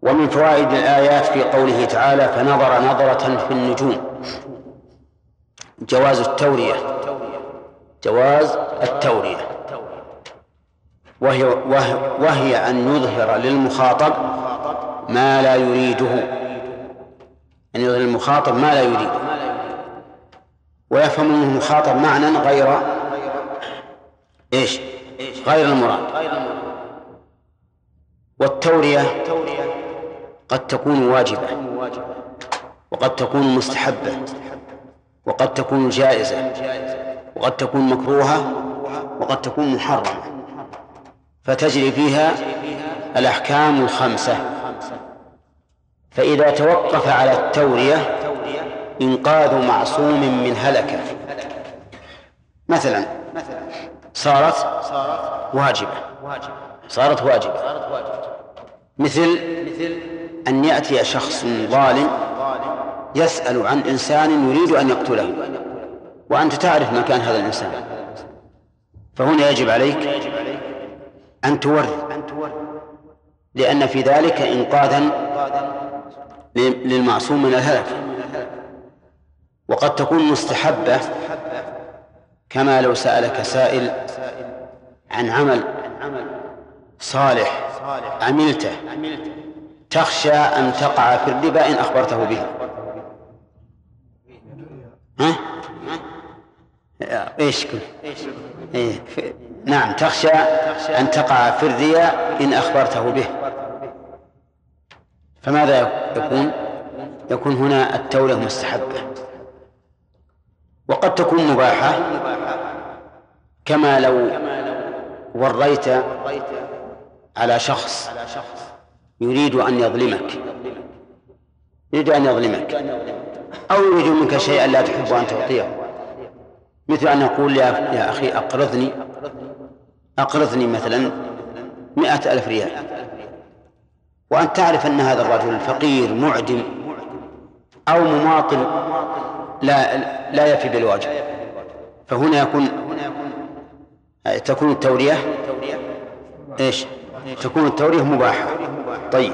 ومن فوائد الآيات في قوله تعالى فنظر نظرة في النجوم جواز التورية. جواز التورية. وهي, وهي, وهي أن يظهر للمخاطب ما لا يريده. أن يظهر للمخاطب ما لا يريده. ويفهم منه المخاطب معنى غير إيش؟ غير المراد. والتورية قد تكون واجبة. وقد تكون مستحبة. وقد تكون جائزة. وقد تكون مكروهة وقد تكون محرمة. فتجري فيها الأحكام الخمسة. فإذا توقف على التورية إنقاذ معصوم من هلكة. مثلا صارت واجبة. صارت واجبة. مثل أن يأتي شخص ظالم يسأل عن إنسان يريد أن يقتله. وأنت تعرف مكان هذا الإنسان. فهنا يجب عليك أن توري لأن في ذلك إنقاذا للمعصوم من الهلك. وقد تكون مستحبة كما لو سألك سائل عن عمل صالح عملته تخشى أن تقع في الربا إن أخبرته به. ها؟ إيش كل؟ إيه. نعم تخشى أن تقع في الرياء إن أخبرته به. فماذا يكون؟ يكون هنا التورية مستحبة. وقد تكون مباحة. كما لو وريت على شخص يريد أن يظلمك. يريد أن يظلمك. أو يريد منك شيئا لا تحب أن تعطيه. مثل أن يقول يا, يا أخي أقرضني أقرضني مثلا مئة ألف ريال. وأنت تعرف أن هذا الرجل فقير معدم أو مماطل لا لا يفي بالواجب. فهنا يكون تكون التورية إيش؟ تكون التورية مباحة. طيب.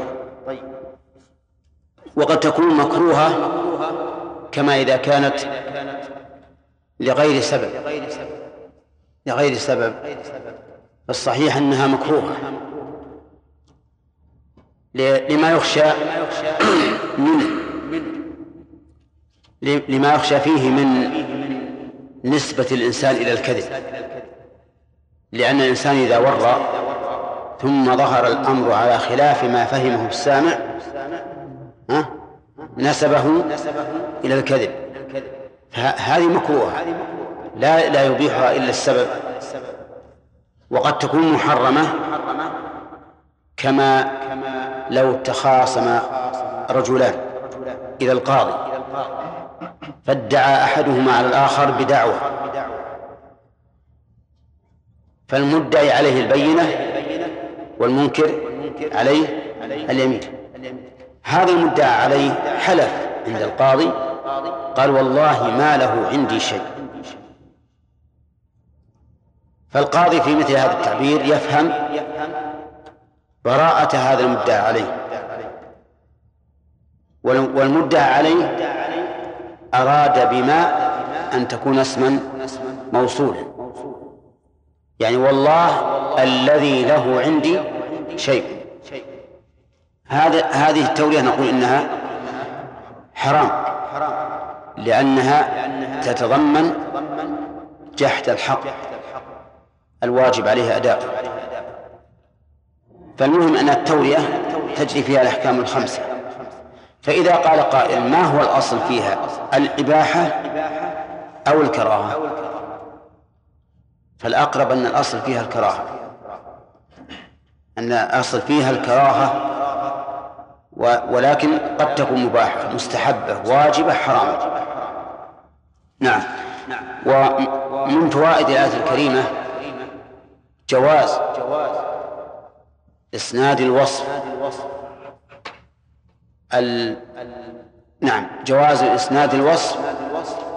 وقد تكون مكروهة كما إذا كانت لغير سبب. لغير سبب. فالصحيح أنها مكروهة. لما يخشى منه. لما يخشى فيه من نسبة الإنسان إلى الكذب. لأن الإنسان إذا ورى ثم ظهر الأمر على خلاف ما فهمه السامع نسبه إلى الكذب. هذه مكروهة. لا لا يبيحها إلا السبب. وقد تكون محرمة كما لو تخاصم رجلان إلى القاضي. فادعى أحدهما على الآخر بدعوة. فالمدعي عليه البينة والمنكر عليه اليمين. هذا المدعى عليه حلف عند القاضي قال والله ما له عندي شيء. فالقاضي في مثل هذا التعبير يفهم براءة هذا المدعى عليه. والمدعى عليه أراد بما أن تكون اسما موصولا. يعني والله الذي له عندي شيء. هذا هذه التورية نقول إنها حرام. لأنها تتضمن جحد الحق. الواجب عليه أداء. فالمهم أن التورية تجري فيها الأحكام الخمسة. فإذا قال قائل ما هو الأصل فيها؟ الإباحة أو الكراهة. فالأقرب أن الأصل فيها الكراهة. أن الأصل فيها الكراهة ولكن قد تكون مباحة مستحبة واجبة حرامة نعم. ومن فوائد الآية الكريمة جواز إسناد الوصف. ال... نعم جواز إسناد الوصف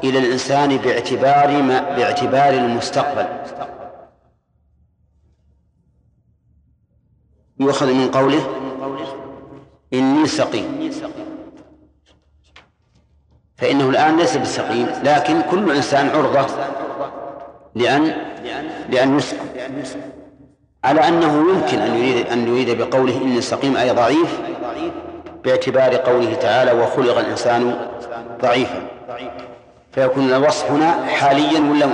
إلى الإنسان باعتبار ما باعتبار المستقبل. يؤخذ من قوله إني سقيم. فإنه الآن ليس بسقيم لكن كل إنسان عرضة لأن لأن يسقم على أنه يمكن أن يريد أن يريد بقوله إني سقيم أي ضعيف باعتبار قوله تعالى وخلق الإنسان ضعيفا. فيكون الوصف هنا حاليا ولا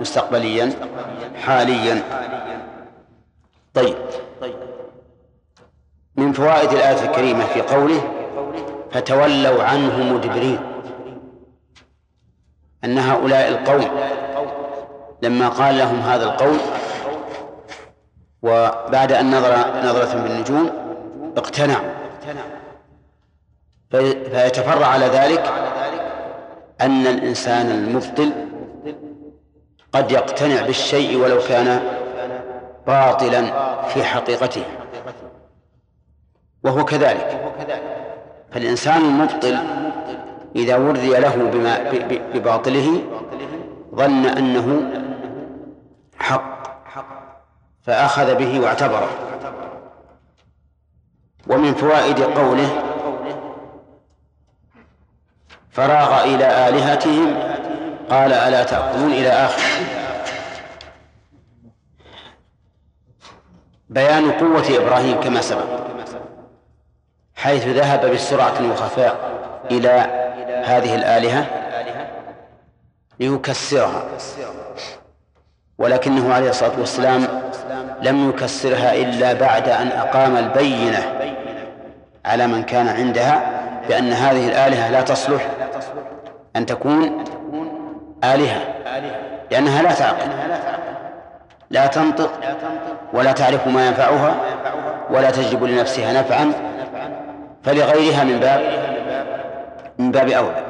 مستقبليا؟ حاليا. طيب. من فوائد الآية الكريمة في قوله فتولوا عنه مدبرين أن هؤلاء القوم لما قال لهم هذا القول وبعد أن نظر نظرة بالنجوم اقتنعوا. فيتفرع على ذلك أن الإنسان المبطل قد يقتنع بالشيء ولو كان باطلا في حقيقته. وهو كذلك. فالإنسان المبطل إذا وري له بما بباطله ظن أنه حق فأخذ به واعتبره. ومن فوائد قوله فراغ إلى آلهتهم قال ألا تأكلون إلى آخر. بيان قوة إبراهيم كما سبق. حيث ذهب بسرعة وخفاء إلى هذه الآلهة ليكسرها. ولكنه عليه الصلاة والسلام لم يكسرها إلا بعد أن أقام البينة على من كان عندها بأن هذه الآلهة لا تصلح أن تكون آلهة لأنها لا تعقل لا تنطق ولا تعرف ما ينفعها ولا تجلب لنفسها نفعا فلغيرها من باب من باب أولى.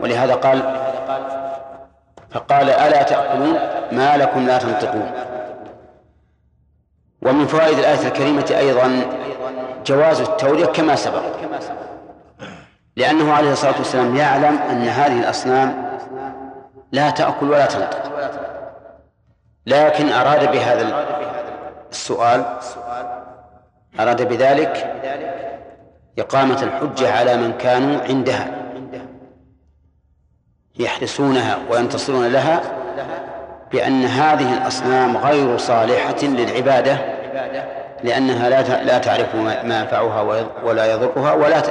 ولهذا قال فقال ألا تأكلون ما لكم لا تنطقون. ومن فوائد الآية الكريمة أيضا جواز التورية كما سبق. لأنه عليه الصلاة والسلام يعلم أن هذه الأصنام لا تأكل ولا تنطق. لكن أراد بهذا السؤال أراد بذلك إقامة الحجة على من كانوا عندها يحرسونها وينتصرون لها بأن هذه الأصنام غير صالحة للعبادة لأنها لا لا تعرف ما ينفعها ولا يضرها ولا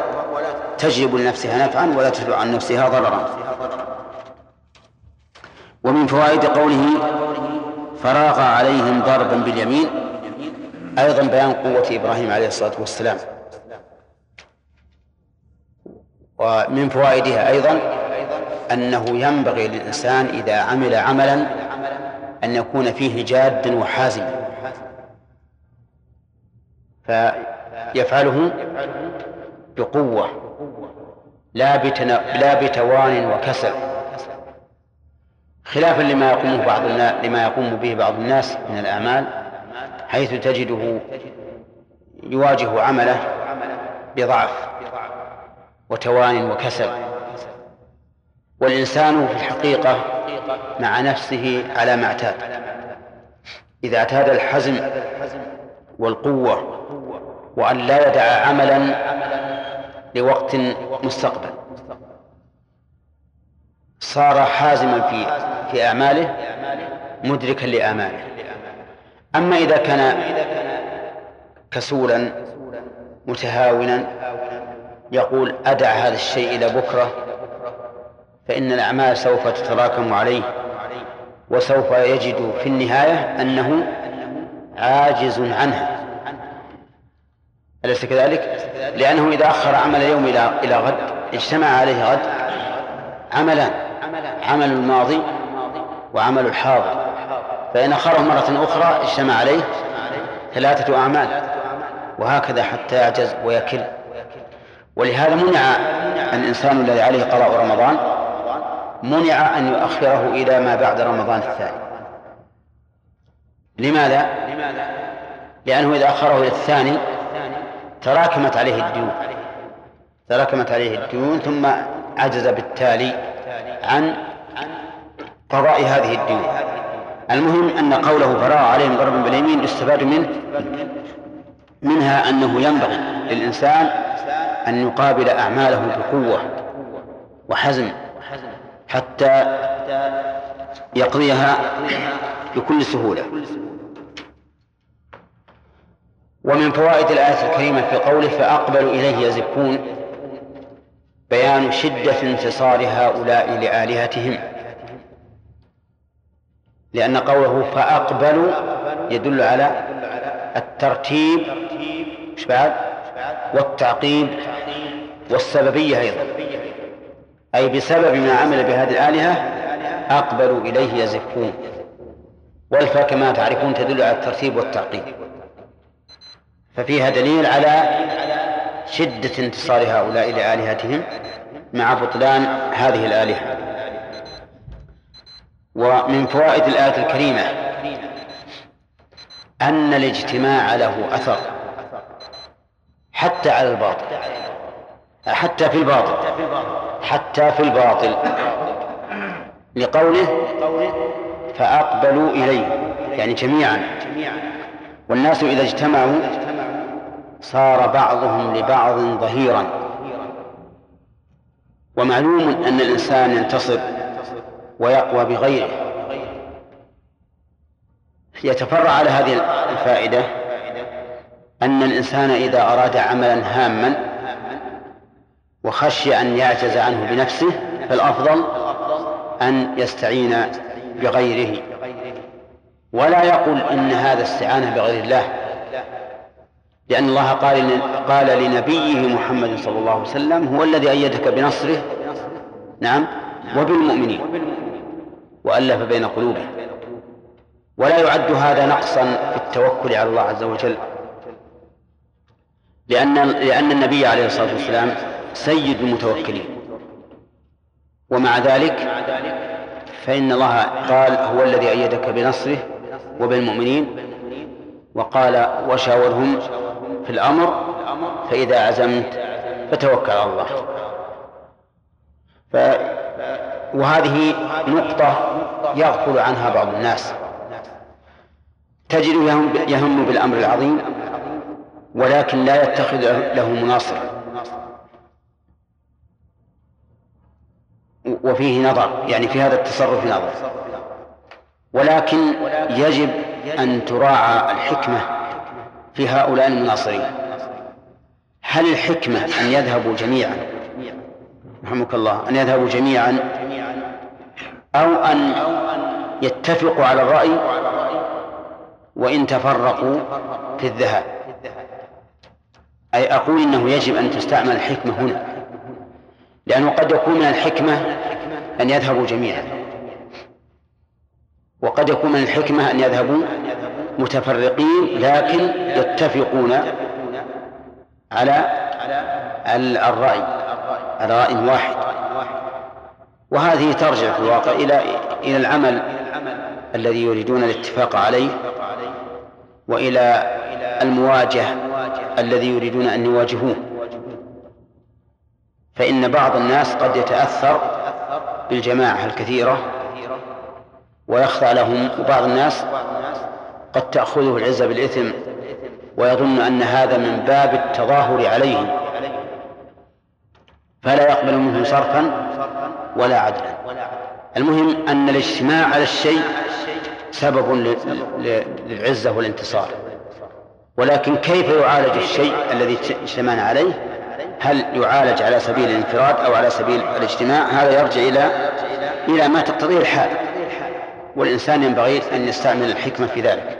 تجلب لنفسها نفعا ولا تدفع عن نفسها ضررا. ومن فوائد قوله فراغ عليهم ضربا باليمين أيضا بيان قوة إبراهيم عليه الصلاة والسلام. ومن فوائدها أيضا أنه ينبغي للإنسان إذا عمل عملا أن يكون فيه جاد وحازم. فيفعله بقوة لا لا بتوان وكسل. خلافا لما يقوم بعض لما يقوم به بعض الناس من الأعمال حيث تجده يواجه عمله بضعف. وتوان وكسل. والإنسان في الحقيقة مع نفسه على ما اعتاد إذا اعتاد الحزم والقوة وأن لا يدع عملا لوقت مستقبل. صار حازما في في أعماله مدركا لآماله أما إذا كان كسولا متهاونا يقول أدع هذا الشيء إلى بكرة فإن الأعمال سوف تتراكم عليه وسوف يجد في النهاية أنه عاجز عنها. أليس كذلك؟ لأنه إذا أخر عمل اليوم إلى إلى غد اجتمع عليه غد عملان عمل الماضي وعمل الحاضر. فإن أخره مرة أخرى اجتمع عليه ثلاثة أعمال وهكذا حتى يعجز ويكل. ولهذا منع الإنسان الذي عليه قضاء رمضان منع أن يؤخره إلى ما بعد رمضان الثاني. لماذا؟ لأنه إذا أخره إلى الثاني تراكمت عليه الديون. تراكمت عليه الديون ثم عجز بالتالي عن قضاء هذه الديون. المهم أن قوله فراغ عليهم ضربا باليمين يستفاد منه منها أنه ينبغي للإنسان أن يقابل أعماله بقوة وحزم حتى يقضيها بكل سهولة. ومن فوائد الآية الكريمة في قوله فأقبلوا إليه يزفون بيان شدة انتصار هؤلاء لآلهتهم. لأن قوله فأقبلوا يدل على الترتيب والتعقيب. والسببية أيضا. أي بسبب ما عمل بهذه الآلهة أقبلوا إليه يزفون. والفا كما تعرفون تدل على الترتيب والتعقيب ففيها دليل على شدة انتصار هؤلاء لآلهتهم مع بطلان هذه الآلهة. ومن فوائد الآية الكريمة أن الاجتماع له أثر حتى على الباطل. حتى في الباطل. حتى في الباطل. لقوله فأقبلوا إليه. يعني جميعا. والناس إذا اجتمعوا صار بعضهم لبعض ظهيرا. ومعلوم أن الإنسان ينتصر ويقوى بغيره. يتفرع على هذه الفائدة أن الإنسان إذا أراد عملا هاما وخشي أن يعجز عنه بنفسه فالأفضل أن يستعين بغيره. ولا يقل إن هذا استعانة بغير الله لأن الله قال قال لنبيه محمد صلى الله عليه وسلم هو الذي أيدك بنصره نعم وبالمؤمنين وألف بين قلوبهم ولا يعد هذا نقصا في التوكل على الله عز وجل لأن لأن النبي عليه الصلاة والسلام سيد المتوكلين. ومع ذلك فإن الله قال هو الذي أيدك بنصره وبالمؤمنين وقال وشاورهم في الأمر فإذا عزمت فتوكل على الله. ف وهذه نقطة يغفل عنها بعض الناس. تجد يهم بالأمر العظيم ولكن لا يتخذ له مناصرا وفيه نظر يعني في هذا التصرف نظر. ولكن يجب أن تراعى الحكمة في هؤلاء المناصرين هل الحكمة أن يذهبوا جميعا؟ رحمك الله أن يذهبوا جميعا أو أن يتفقوا على الرأي وإن تفرقوا في الذهاب؟ أي أقول إنه يجب أن تستعمل الحكمة هنا. لأنه قد يكون من الحكمة أن يذهبوا جميعا. وقد يكون من الحكمة أن يذهبوا متفرقين لكن يتفقون على الرأي على رأي واحد. وهذه ترجع في الواقع إلى إلى العمل الذي يريدون الاتفاق عليه وإلى المواجهة الذي يريدون أن يواجهوه. فإن بعض الناس قد يتأثر بالجماعة الكثيرة ويخضع لهم وبعض الناس قد تأخذه العزة بالإثم ويظن أن هذا من باب التظاهر عليهم. فلا يقبل منه صرفا ولا عدلا. المهم أن الاجتماع على الشيء سبب للعزة والانتصار. ولكن كيف يعالج الشيء الذي اجتمعنا عليه؟ هل يعالج على سبيل الانفراد أو على سبيل الاجتماع؟ هذا يرجع إلى إلى ما تقتضيه الحال. والإنسان ينبغي أن يستعمل الحكمة في ذلك.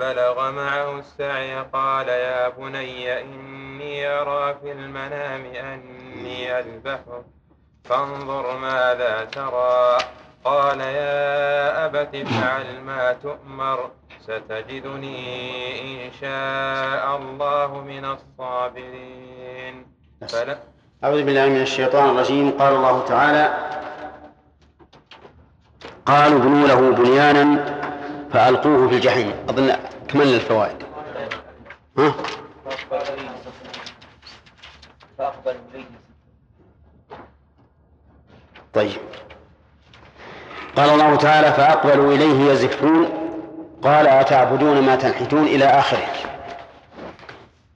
بلغ معه السعي قال يا بني إني أرى في المنام أني أذبحك فانظر ماذا ترى. قال يا أبت افعل ما تؤمر ستجدني إن شاء الله من الصابرين. فلا أعوذ بالله من الشيطان الرجيم. قال الله تعالى قالوا ابنوا له بنيانا فألقوه في الجحيم. أظن كملنا الفوائد ها؟ طيب. قال الله تعالى فأقبلوا إليه يزفون قال أتعبدون ما تنحتون إلى آخره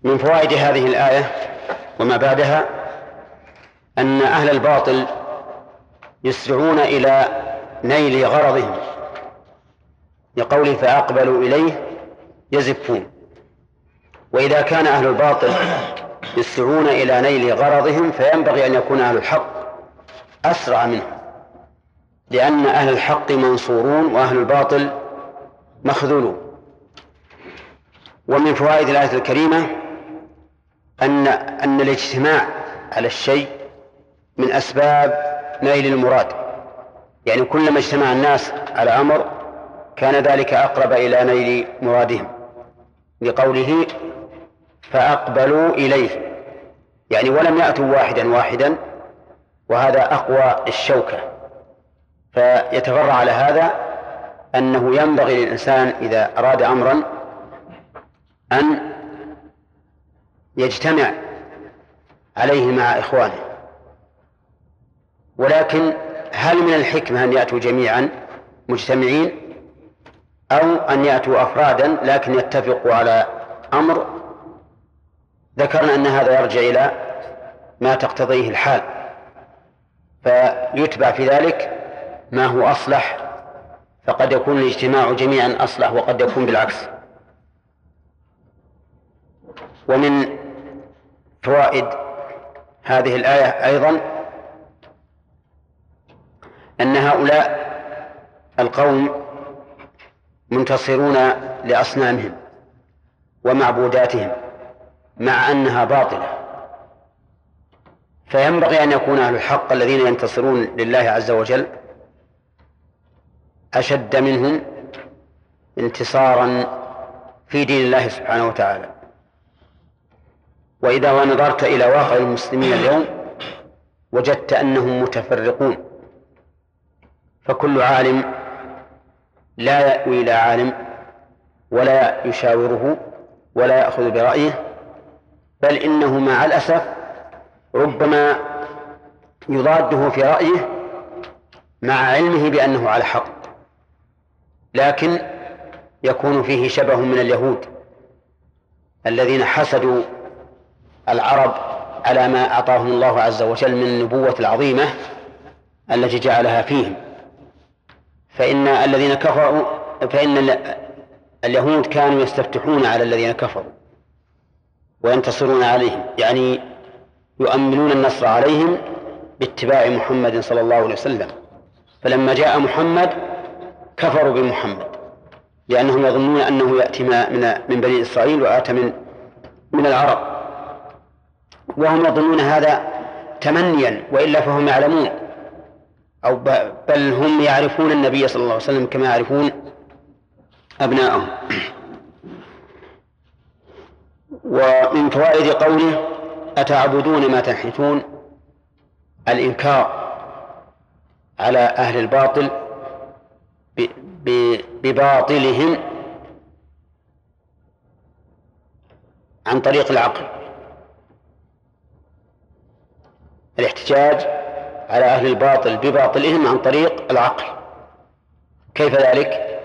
من فوائد هذه الآية وما بعدها أن أهل الباطل يسرعون إلى نيل غرضهم لقوله فأقبلوا إليه يزفون. وإذا كان أهل الباطل يسرعون إلى نيل غرضهم فينبغي أن يكون أهل الحق أسرع منهم. لأن أهل الحق منصورون وأهل الباطل مخذولون. ومن فوائد الآية الكريمة أن أن الاجتماع على الشيء من أسباب نيل المراد. يعني كلما اجتمع الناس على أمر كان ذلك أقرب إلى نيل مرادهم. لقوله فأقبلوا إليه. يعني ولم يأتوا واحدا واحدا وهذا أقوى الشوكة فيتفرع على هذا أنه ينبغي للإنسان إذا أراد أمرا أن يجتمع عليه مع إخوانه. ولكن هل من الحكمة أن يأتوا جميعا مجتمعين أو أن يأتوا أفرادا لكن يتفقوا على أمر؟ ذكرنا أن هذا يرجع إلى ما تقتضيه الحال. فيتبع في ذلك ما هو أصلح فقد يكون الاجتماع جميعا أصلح وقد يكون بالعكس. ومن فوائد هذه الآية أيضا أن هؤلاء القوم منتصرون لأصنامهم ومعبوداتهم مع أنها باطلة. فينبغي أن يكون أهل الحق الذين ينتصرون لله عز وجل أشد منهم انتصارا في دين الله سبحانه وتعالى. وإذا نظرت إلى واقع المسلمين اليوم وجدت أنهم متفرقون. فكل عالم لا يأوي إلى عالم ولا يشاوره ولا يأخذ برأيه بل إنه مع الأسف ربما يضاده في رأيه مع علمه بأنه على حق. لكن يكون فيه شبه من اليهود الذين حسدوا العرب على ما أعطاهم الله عز وجل من النبوة العظيمة التي جعلها فيهم. فإن الذين كفروا فإن اليهود كانوا يستفتحون على الذين كفروا وينتصرون عليهم يعني يؤمنون النصر عليهم باتباع محمد صلى الله عليه وسلم. فلما جاء محمد كفروا بمحمد لأنهم يظنون أنه يأتي من من بني إسرائيل وآتى من من العرب. وهم يظنون هذا تمنيا وإلا فهم يعلمون. أو بل هم يعرفون النبي صلى الله عليه وسلم كما يعرفون أبناءهم. ومن فوائد قوله أتعبدون ما تنحتون؟ الإنكار على أهل الباطل بباطلهم عن طريق العقل. الاحتجاج على أهل الباطل بباطلهم عن طريق العقل. كيف ذلك؟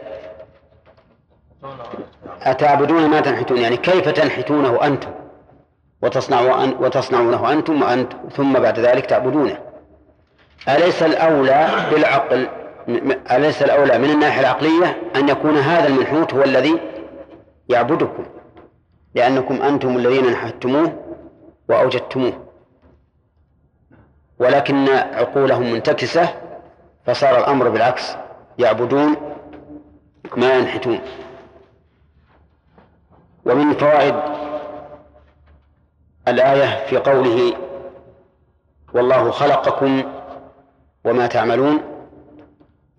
أتعبدون ما تنحتون؟ يعني كيف تنحتونه أنتم؟ وتصنعون وتصنعونه أنتم وأنت ثم بعد ذلك تعبدونه. أليس الأولى بالعقل؟ أليس الأولى من الناحية العقلية أن يكون هذا المنحوت هو الذي يعبدكم لأنكم أنتم الذين نحتموه وأوجدتموه. ولكن عقولهم منتكسة فصار الأمر بالعكس يعبدون ما ينحتون. ومن فوائد الآية في قوله والله خلقكم وما تعملون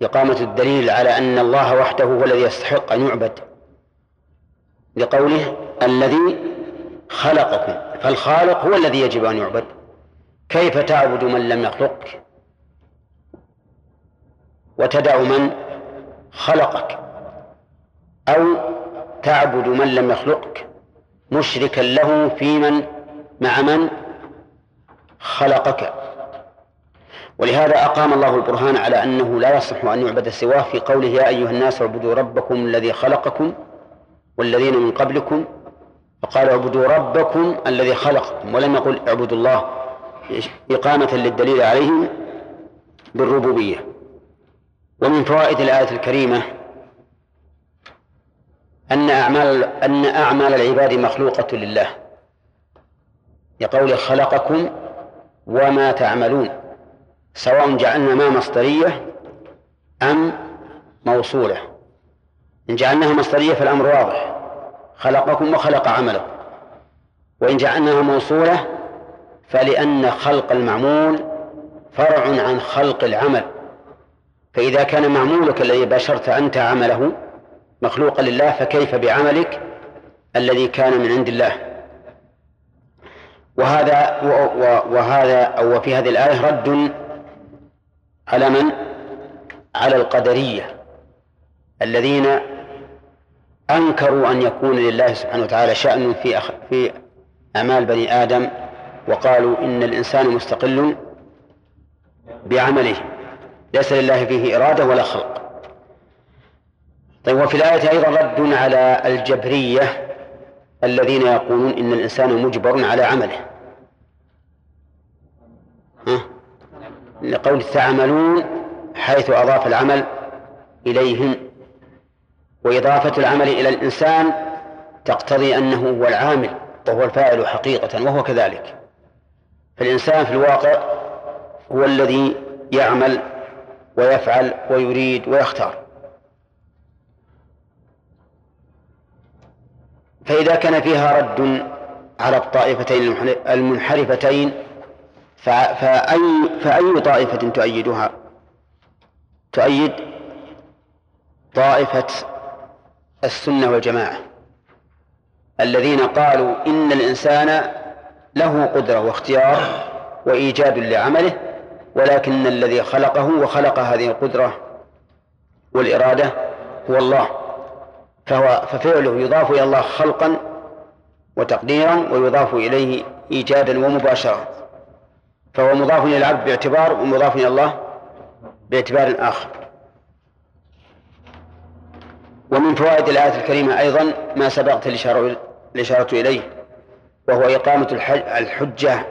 إقامة الدليل على أن الله وحده هو الذي يستحق أن يعبد. لقوله الذي خلقكم فالخالق هو الذي يجب أن يعبد. كيف تعبد من لم يخلقك؟ وتدع من خلقك. أو تعبد من لم يخلقك مشركا له في من؟ مع من خلقك. ولهذا أقام الله البرهان على أنه لا يصح أن يعبد سواه في قوله يا أيها الناس اعبدوا ربكم الذي خلقكم والذين من قبلكم فقال اعبدوا ربكم الذي خلقكم ولم يقل اعبدوا الله إقامة للدليل عليهم بالربوبية. ومن فوائد الآية الكريمة أن أعمال أن أعمال العباد مخلوقة لله. لقوله خلقكم وما تعملون. سواء جعلنا ما مصدرية أم موصولة. إن جعلناها مصدرية فالأمر واضح. خلقكم وخلق عملكم. وإن جعلناها موصولة فلأن خلق المعمول فرع عن خلق العمل. فإذا كان معمولك الذي باشرت أنت عمله مخلوقا لله فكيف بعملك الذي كان من عند الله؟ وهذا وهذا أو في هذه الآية رد على من؟ على القدرية الذين أنكروا أن يكون لله سبحانه وتعالى شأن في أخ في أعمال بني آدم وقالوا إن الإنسان مستقل بعمله ليس لله فيه إرادة ولا خلق طيب وفي الآية أيضا رد على الجبرية الذين يقولون إن الإنسان مجبر على عمله ها؟ لقول تعملون حيث أضاف العمل إليهم. وإضافة العمل إلى الإنسان تقتضي أنه هو العامل وهو الفاعل حقيقة وهو كذلك. فالإنسان في الواقع هو الذي يعمل ويفعل ويريد ويختار. فإذا كان فيها رد على الطائفتين المنحرفتين فأي فأي طائفة تؤيدها؟ تؤيد طائفة السنة والجماعة الذين قالوا إن الإنسان له قدرة واختيار وإيجاد لعمله ولكن الذي خلقه وخلق هذه القدرة والإرادة هو الله فهو ففعله يضاف إلى الله خلقا وتقديرا ويضاف إليه إيجادا ومباشرة فهو مضاف إلى العبد باعتبار ومضاف إلى الله باعتبار آخر. ومن فوائد الآية الكريمة أيضا ما سبقت الإشارة إليه وهو إقامة الحجة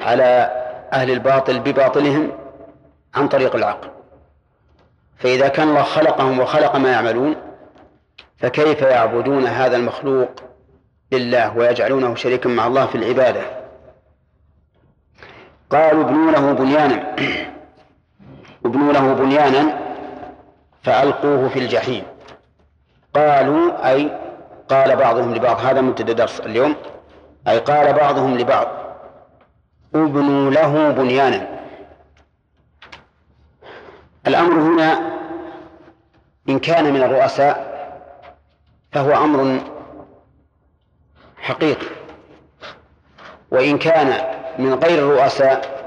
على أهل الباطل بباطلهم عن طريق العقل. فإذا كان الله خلقهم وخلق ما يعملون فكيف يعبدون هذا المخلوق لله ويجعلونه شريكا مع الله في العبادة؟ قالوا ابنوا له بنيانا. [CLEARS THROAT] ابنوا له بنيانا فألقوه في الجحيم. قالوا أي قال بعضهم لبعض هذا مبتدأ درس اليوم. أي قال بعضهم لبعض ابنوا له بنيانا. الأمر هنا إن كان من الرؤساء فهو أمر حقيقي. وإن كان من غير الرؤساء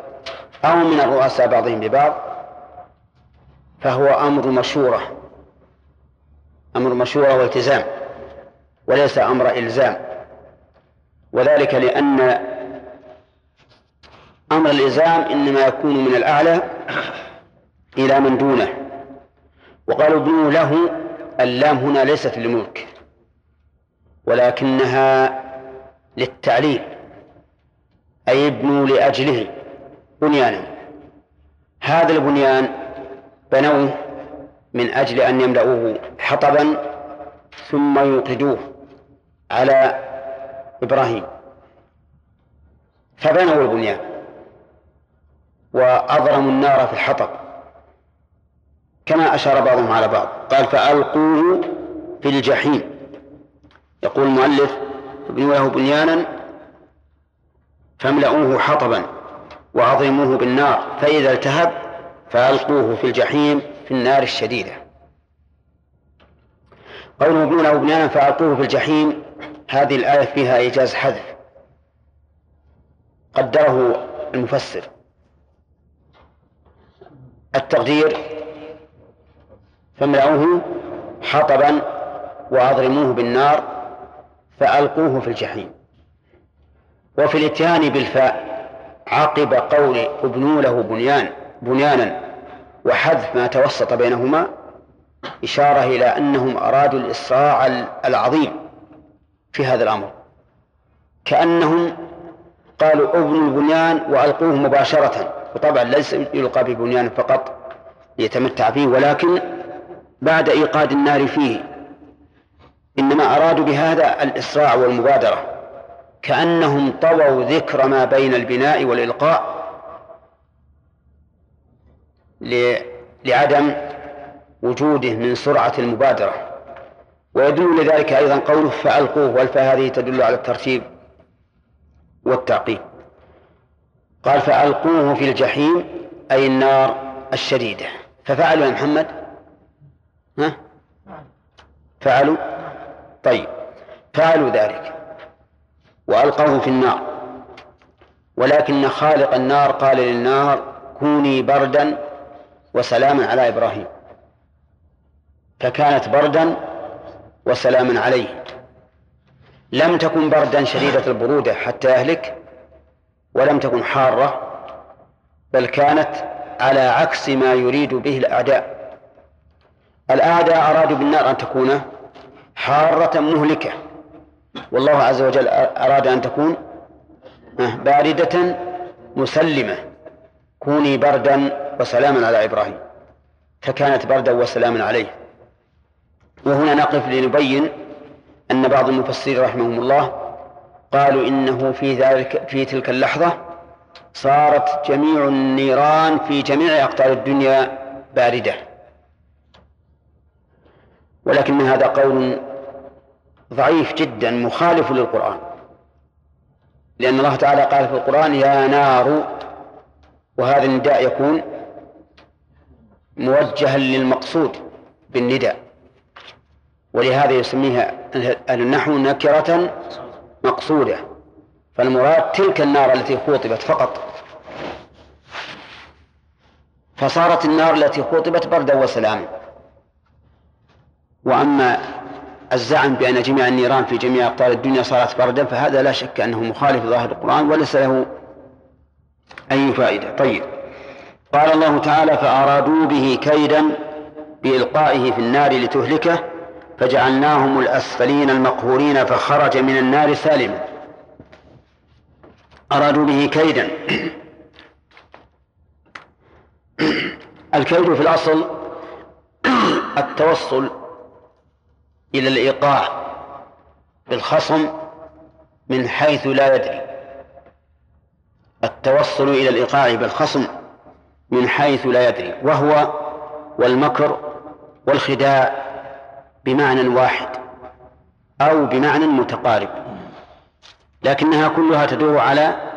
أو من الرؤساء بعضهم ببعض فهو أمر مشورة أمر مشورة والتزام وليس أمر إلزام. وذلك لأن أمر الإلزام إنما يكون من الأعلى إلى من دونه. وقالوا ابنوا له اللام هنا ليست للملك ولكنها للتعليل. أي ابنوا لأجله بنيانا. هذا البنيان بنوه من أجل أن يملؤوه حطبا ثم يوقدوه على إبراهيم. فبنوا البنيان وأضرموا النار في الحطب كما أشار بعضهم على بعض. قال فألقوه في الجحيم. يقول المؤلف ابنوا له بنيانا فاملؤوه حطبا وأضرموه بالنار فإذا التهب فألقوه في الجحيم في النار الشديدة. قوله ابنوا له بنيانا فألقوه في الجحيم هذه الآية فيها إيجاز حذف قدره المفسر. التقدير فاملأوه حطبا وأضرموه بالنار فألقوه في الجحيم. وفي الاتيان بالفاء عقب قول ابنوا له بنيان بنيانا وحذف ما توسط بينهما إشارة إلى أنهم أرادوا الإسراع العظيم في هذا الأمر. كأنهم قالوا ابنوا البنيان وألقوه مباشرة. وطبعا ليس يلقى ببنيان فقط ليتمتع فيه ولكن بعد إيقاد النار فيه إنما أرادوا بهذا الإسراع والمبادرة. كأنهم طووا ذكر ما بين البناء والإلقاء لعدم وجوده من سرعة المبادرة. ويدل لذلك أيضا قوله فألقوه والفاء هذه تدل على الترتيب والتعقيب قال فألقوه في الجحيم أي النار الشديدة. ففعلوا يا محمد؟ ها؟ فعلوا؟ طيب فعلوا ذلك. وألقوه في النار. ولكن خالق النار قال للنار كوني بردا وسلاما على إبراهيم. فكانت بردا وسلاما عليه. لم تكن بردا شديدة البرودة حتى يهلك ولم تكن حارة بل كانت على عكس ما يريد به الأعداء. الأعداء أرادوا بالنار أن تكون حارة مهلكة. والله عز وجل أراد أن تكون باردة مسلمة. كوني بردا وسلاما على إبراهيم. فكانت بردا وسلاما عليه. وهنا نقف لنبين أن بعض المفسرين رحمهم الله قالوا إنه في ذلك في تلك اللحظة صارت جميع النيران في جميع أقطار الدنيا باردة. ولكن هذا قول ضعيف جدا مخالف للقرآن. لأن الله تعالى قال في القرآن يا نار وهذا النداء يكون موجها للمقصود بالنداء. ولهذا يسميها النحو نكرة مقصودة. فالمراد تلك النار التي خوطبت فقط. فصارت النار التي خوطبت بردا وسلاما. وأما الزعم بأن جميع النيران في جميع أقطار الدنيا صارت بردا فهذا لا شك أنه مخالف ظاهر القرآن وليس له أي فائدة. طيب. قال الله تعالى فأرادوا به كيدا بإلقائه في النار لتهلكه فجعلناهم الأسفلين المقهورين فخرج من النار سالما. أرادوا به كيدا. [CLEARS THROAT] الكيد في الأصل [CLEARS THROAT] التوصل إلى الإيقاع بالخصم من حيث لا يدري. التوصل إلى الإيقاع بالخصم من حيث لا يدري. وهو والمكر والخداع بمعنى واحد أو بمعنى متقارب. لكنها كلها تدور على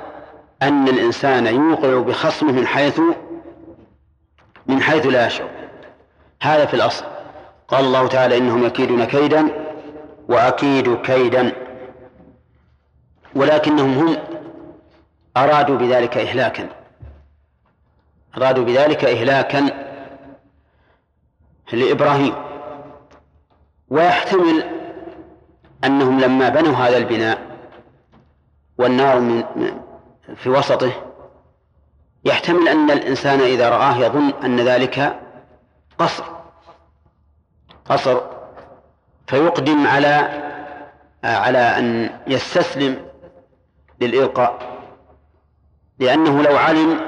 أن الإنسان يوقع بخصمه من حيث من حيث لا يشعر. هذا في الأصل. قال الله تعالى إنهم يكيدون كيدا وأكيد كيدا ولكنهم هم أرادوا بذلك إهلاكا. أرادوا بذلك إهلاكا لإبراهيم. ويحتمل أنهم لما بنوا هذا البناء والنار من في وسطه يحتمل أن الإنسان إذا رآه يظن أن ذلك قصر. قصر فيقدم على على أن يستسلم للإلقاء لأنه لو علم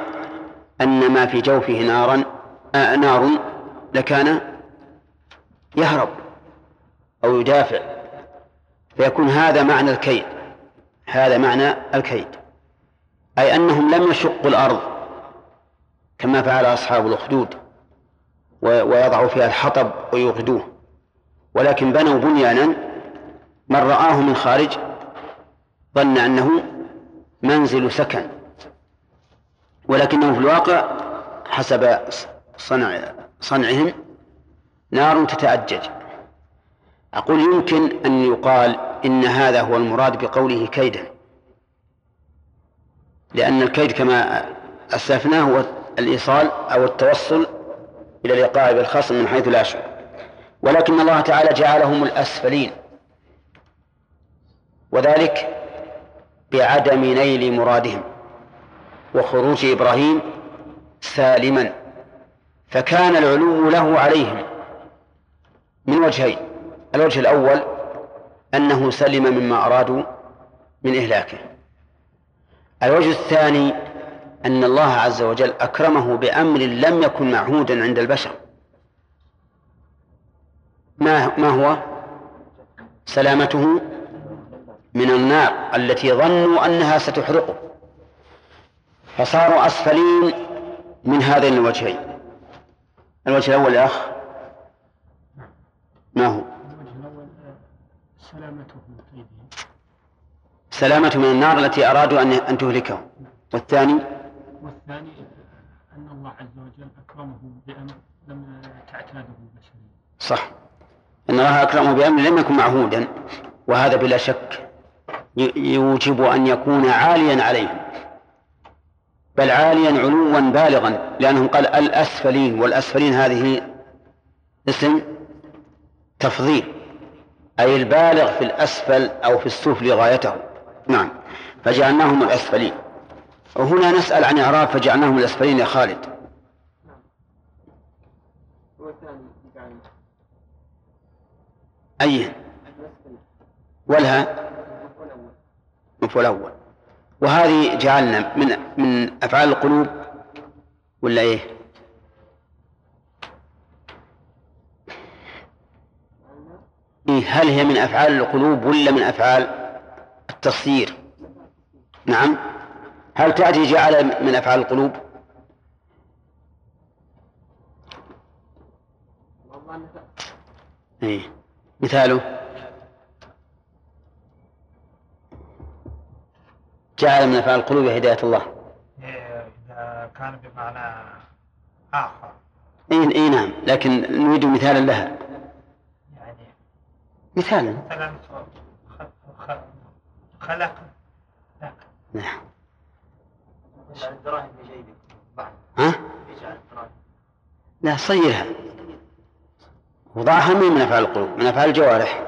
أن ما في جوفه نارا آه نار لكان يهرب أو يدافع فيكون هذا معنى الكيد هذا معنى الكيد. أي أنهم لم يشقوا الأرض كما فعل أصحاب الأخدود. ويضعوا فيها الحطب ويوقدوه. ولكن بنوا بنيانا من رآه من خارج ظن أنه منزل سكن. ولكنه في الواقع حسب صنع صنعهم نار تتأجج. أقول يمكن أن يقال إن هذا هو المراد بقوله كيدا. لأن الكيد كما أسلفناه هو الإيصال أو التوصل إلى الإيقاع بالخصم من حيث لا يشعر ولكن الله تعالى جعلهم الأسفلين. وذلك بعدم نيل مرادهم وخروج إبراهيم سالما. فكان العلو له عليهم من وجهين. الوجه الأول أنه سلم مما أرادوا من إهلاكه. الوجه الثاني أن الله عز وجل أكرمه بأمر لم يكن معهودا عند البشر. ما ما هو؟ سلامته من النار التي ظنوا أنها ستحرقه. فصاروا أسفلين من هذين الوجهين. الوجه الأول يا أخ؟ ما هو؟ سلامته من سلامته من النار التي أرادوا أن تهلكه. والثاني أن الله عز وجل أكرمه بأمر لم تعتاده البشرية صح. أن الله أكرمه بأمر لم يكن معهودا وهذا بلا شك يوجب أن يكون عاليا عليهم بل عاليا علوا بالغا لأنه قال الأسفلين والأسفلين هذه اسم تفضيل أي البالغ في الأسفل أو في السفل غايته. نعم. فجعلناهم الأسفلين. وهنا نسأل عن إعراب فجعلناهم الأسفلين يا خالد. أي ولها مفعول أول وهذه جعلنا من من أفعال القلوب ولا إيه؟ إيه هل هي من أفعال القلوب ولا من أفعال التصيير؟ نعم هل تأتي جعل من أفعال القلوب؟ إيه مثاله. جعل من أفعال القلوب هداية الله. إذا كان بمعنى آخر إيه, إيه نعم. لكن نريد مثالا لها. يعني مثالا. مثلا خلق لك نعم الدراهم في جيبك ها؟ يجعل الدراهم. لا صيرها. وضعها من أفعال القلوب من أفعال الجوارح.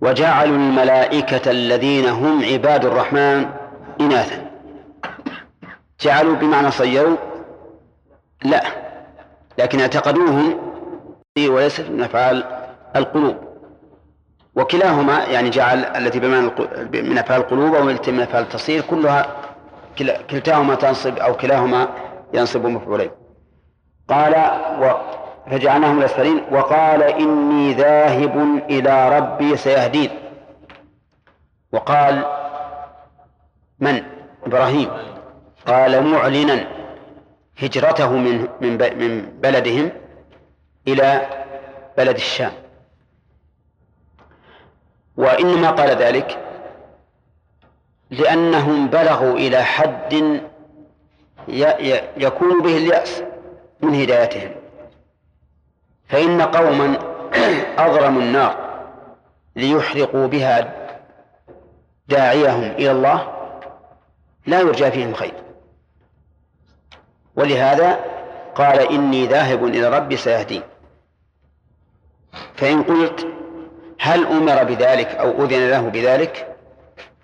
وجعلوا الملائكة الذين هم عباد الرحمن إناثا. جعلوا بمعنى صيروا؟ لا لكن اعتقدوهم وليس من أفعال القلوب. وكلاهما يعني جعل التي بمعنى من أفعال القلوب أو التي من أفعال التصير كلها كلتاهما تنصب أو كلاهما ينصب مفعولين. قال و فجعلناهم الأسفلين وقال إني ذاهب إلى ربي سيهدين. وقال من؟ إبراهيم. قال معلنا هجرته من من من بلدهم إلى بلد الشام. وإنما قال ذلك لأنهم بلغوا إلى حد يكون به اليأس من هدايتهم. فإن قوما [CLEARS THROAT] أضرموا النار ليحرقوا بها داعيهم إلى الله لا يرجى فيهم خير. ولهذا قال إني ذاهب إلى ربي سيهدين. فإن قلت هل أمر بذلك أو أذن له بذلك؟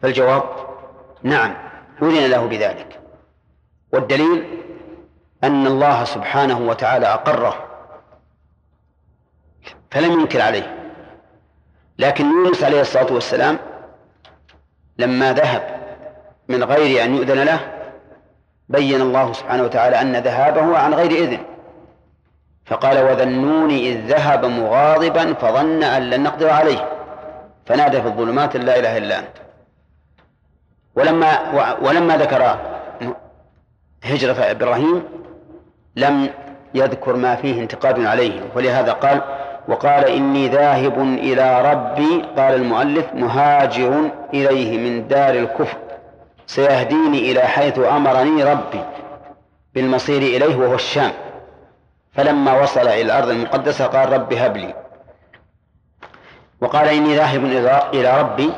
فالجواب نعم أذن له بذلك. والدليل أن الله سبحانه وتعالى أقره فلم ينكر عليه. لكن يونس عليه الصلاة والسلام لما ذهب من غير أن يؤذن له بين الله سبحانه وتعالى أن ذهابه عن غير إذن. فقال وذنون إذ ذهب مغاضبا فظن أن لن نقدر عليه. فنادى في الظلمات لا إله إلا أنت. ولما ولما ذكر هجرة إبراهيم لم يذكر ما فيه انتقاد عليه. ولهذا قال وقال إني ذاهب إلى ربي قال المؤلف مهاجر إليه من دار الكفر سيهديني إلى حيث أمرني ربي بالمصير إليه وهو الشام. فلما وصل إلى الأرض المقدسة قال رب هب لي. وقال إني ذاهب إلى- ربي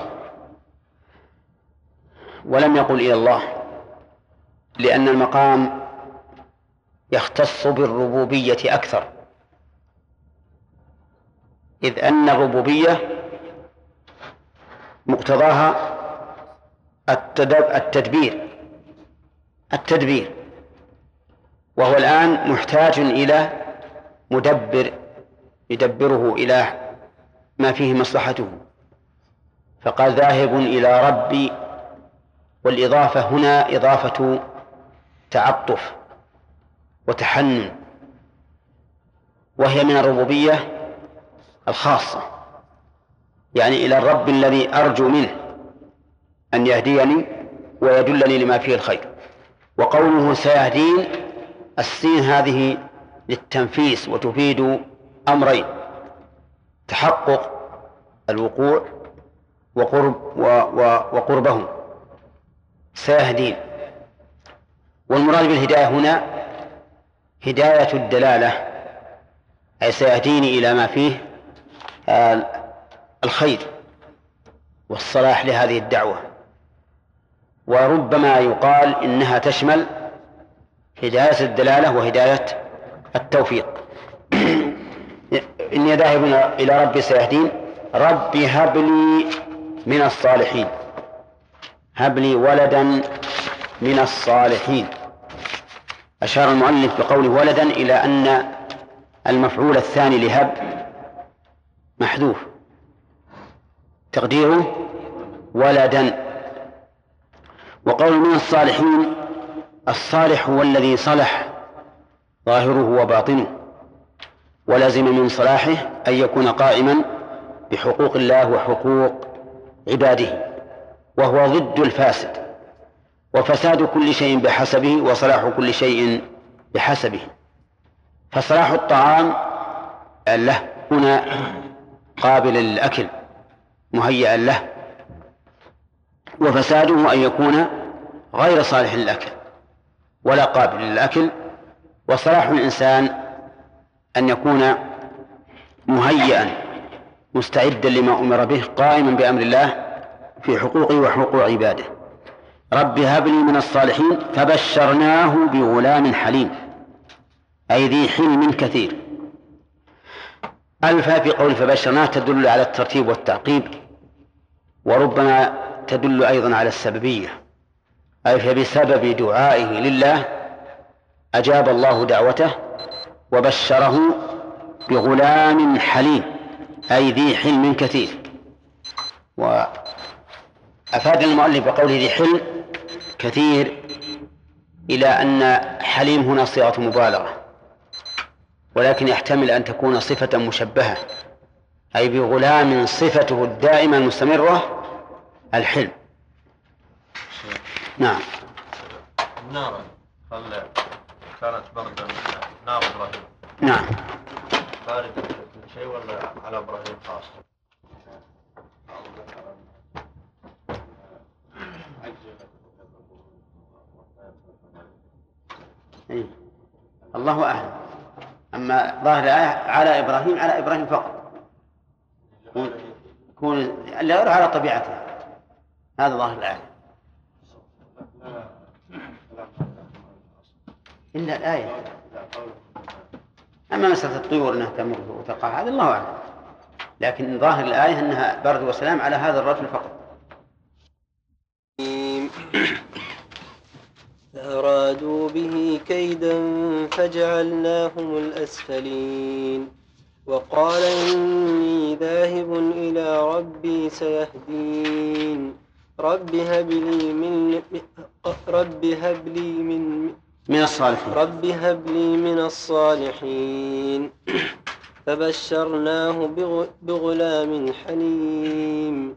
ولم يقل إلى الله لأن المقام يختص بالربوبية أكثر. إذ أن الربوبية مقتضاها التدب- التدبير. التدبير. وهو الآن محتاج إلى مدبر يدبره إلى ما فيه مصلحته. فقال ذاهب إلى ربي والإضافة هنا إضافة تعطف وتحنن. وهي من الربوبية الخاصة يعني إلى الرب الذي أرجو منه أن يهديني ويدلني لما فيه الخير. وقوله سيهدين السين هذه للتنفيس وتفيد أمرين تحقق الوقوع وقرب و و وقربه سيهدين. والمراد بالهداية هنا هداية الدلالة أي سيهديني إلى ما فيه الخير والصلاح لهذه الدعوة. وربما يقال إنها تشمل هداية الدلالة وهداية التوفيق. [CLEARS THROAT] إني ذاهب إلى ربي سيهدين ربي هب لي من الصالحين. هب لي ولدا من الصالحين. أشار المؤلف بقوله ولدا إلى أن المفعول الثاني لهب محذوف. تقديره ولدا وقول من الصالحين الصالح هو الذي صلح ظاهره وباطنه. ولزم من صلاحه أن يكون قائما بحقوق الله وحقوق عباده وهو ضد الفاسد. وفساد كل شيء بحسبه وصلاح كل شيء بحسبه. فصلاح الطعام له هنا قابل للأكل مهيئا له. وفساده أن يكون غير صالح للأكل ولا قابل للأكل. وصلاح الإنسان أن يكون مهيئا مستعدا لما أمر به قائما بأمر الله في حقوقه وحقوق عباده. رب هب لي من الصالحين فبشرناه بغلام حليم أي ذي حلم كثير. ألفا في قول فبشرناه تدل على الترتيب والتعقيب وربما تدل أيضا على السببية. أي فبسبب دعائه لله أجاب الله دعوته وبشره بغلام حليم أي ذي حلم كثير. وأفاد المؤلف بقوله ذي حلم كثير إلى أن حليم هنا صيغة مبالغة. ولكن يحتمل أن تكون صفة مشبهة أي بغلام صفته الدائمة المستمرة الحلم. نعم. النار هل كانت بردا نار إبراهيم. نعم. باردة في كل شيء ولا على إبراهيم خاص؟ أي. الله أعلم. أما ظاهر الآية على إبراهيم على إبراهيم فقط. يكون- لا على طبيعته. هذا ظاهر الآية. إلا الآية. أما مسألة الطيور أنها تمر وتقع هذا الله أعلم. لكن ظاهر الآية أنها برد وسلام على هذا الرجل فقط. فأرادوا به كيدا فجعلناهم الأسفلين. وقال إني ذاهب إلى ربي سيهدين. رب هب لي من رب هب لي من من الصالحين. رب هب لي من الصالحين. فبشرناه بغ- بغلام حليم.